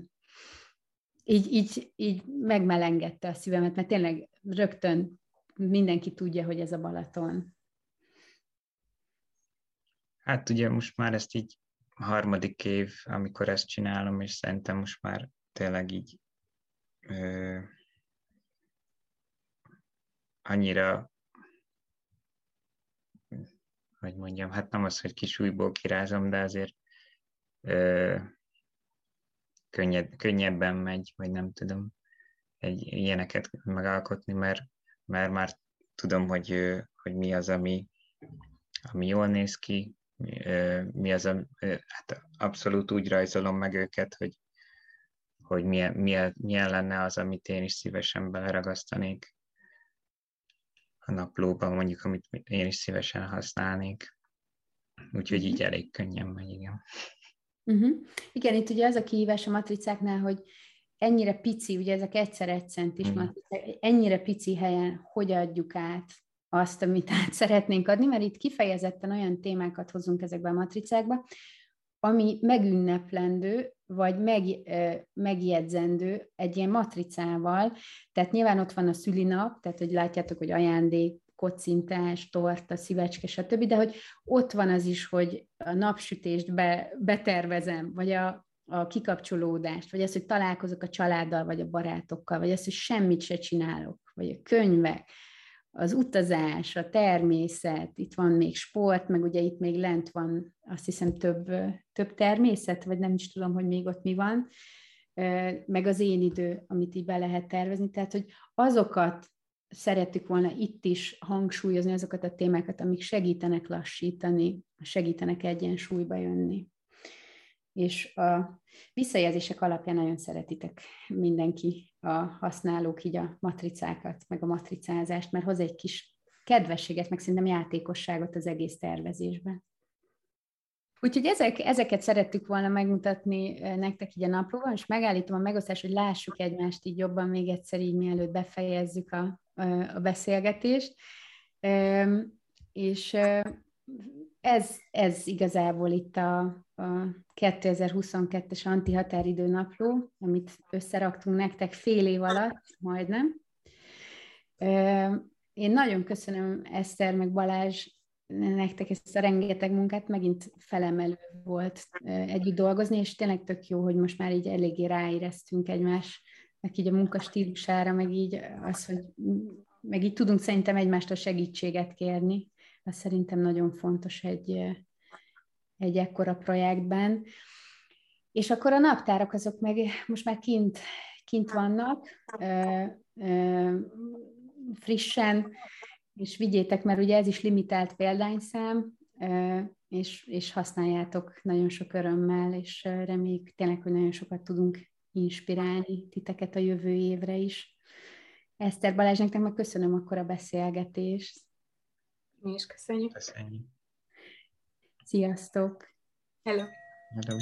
így, így, így megmelengedte a szívemet, mert tényleg rögtön mindenki tudja, hogy ez a Balaton. Hát ugye most már ezt így harmadik év, amikor ezt csinálom, és szerintem most már tényleg így ö, annyira hogy mondjam, hát nem az, hogy kis újból kirázom, de azért ö, könnyed, könnyebben megy, vagy nem tudom egy ilyeneket megalkotni, mert, mert már tudom, hogy, hogy mi az, ami, ami jól néz ki, mi az, a, hát abszolút úgy rajzolom meg őket, hogy, hogy milyen, milyen, milyen lenne az, amit én is szívesen beleragasztanék a naplóban, mondjuk, amit én is szívesen használnék. Úgyhogy így elég könnyen megy, igen. Uh-huh. Igen, itt ugye az a kihívás a matricáknál, hogy ennyire pici, ugye ezek egyszer egy centis uh-huh. matricák, ennyire pici helyen hogy adjuk át azt, amit át szeretnénk adni, mert itt kifejezetten olyan témákat hozunk ezekbe a matricákba, ami megünneplendő, vagy meg, megjegyzendő egy ilyen matricával, tehát nyilván ott van a szülinap, tehát hogy látjátok, hogy ajándék, kocintás, torta, szívecske, stb., de hogy ott van az is, hogy a napsütést be, betervezem, vagy a, a kikapcsolódást, vagy az, hogy találkozok a családdal, vagy a barátokkal, vagy az, hogy semmit se csinálok, vagy a könyvek, az utazás, a természet, itt van még sport, meg ugye itt még lent van azt hiszem több, több természet, vagy nem is tudom, hogy még ott mi van, meg az én idő, amit így be lehet tervezni. Tehát, hogy azokat szerettük volna itt is hangsúlyozni, azokat a témákat, amik segítenek lassítani, segítenek egyensúlyba jönni és a visszajelzések alapján nagyon szeretitek mindenki a használók így a matricákat, meg a matricázást, mert hoz egy kis kedvességet, meg szerintem játékosságot az egész tervezésben. Úgyhogy ezek, ezeket szerettük volna megmutatni nektek így a naplóban, és megállítom a megosztást, hogy lássuk egymást így jobban még egyszer, így mielőtt befejezzük a, a beszélgetést. És ez, ez igazából itt a, a 2022-es antihatáridő napló, amit összeraktunk nektek fél év alatt, majdnem. Én nagyon köszönöm Eszter meg Balázs nektek ezt a rengeteg munkát, megint felemelő volt együtt dolgozni, és tényleg tök jó, hogy most már így eléggé ráéreztünk meg így a munkastílusára, meg így az, hogy meg így tudunk szerintem egymástól segítséget kérni az szerintem nagyon fontos egy, egy ekkora projektben. És akkor a naptárak azok meg most már kint, kint vannak, ö, ö, frissen, és vigyétek, mert ugye ez is limitált példányszám, ö, és, és használjátok nagyon sok örömmel, és reméljük tényleg, hogy nagyon sokat tudunk inspirálni titeket a jövő évre is. Eszter Balázs, nektek meg köszönöm akkor a beszélgetést. Mi is köszönjük. Köszönjük. Sziasztok! Hello. Hello.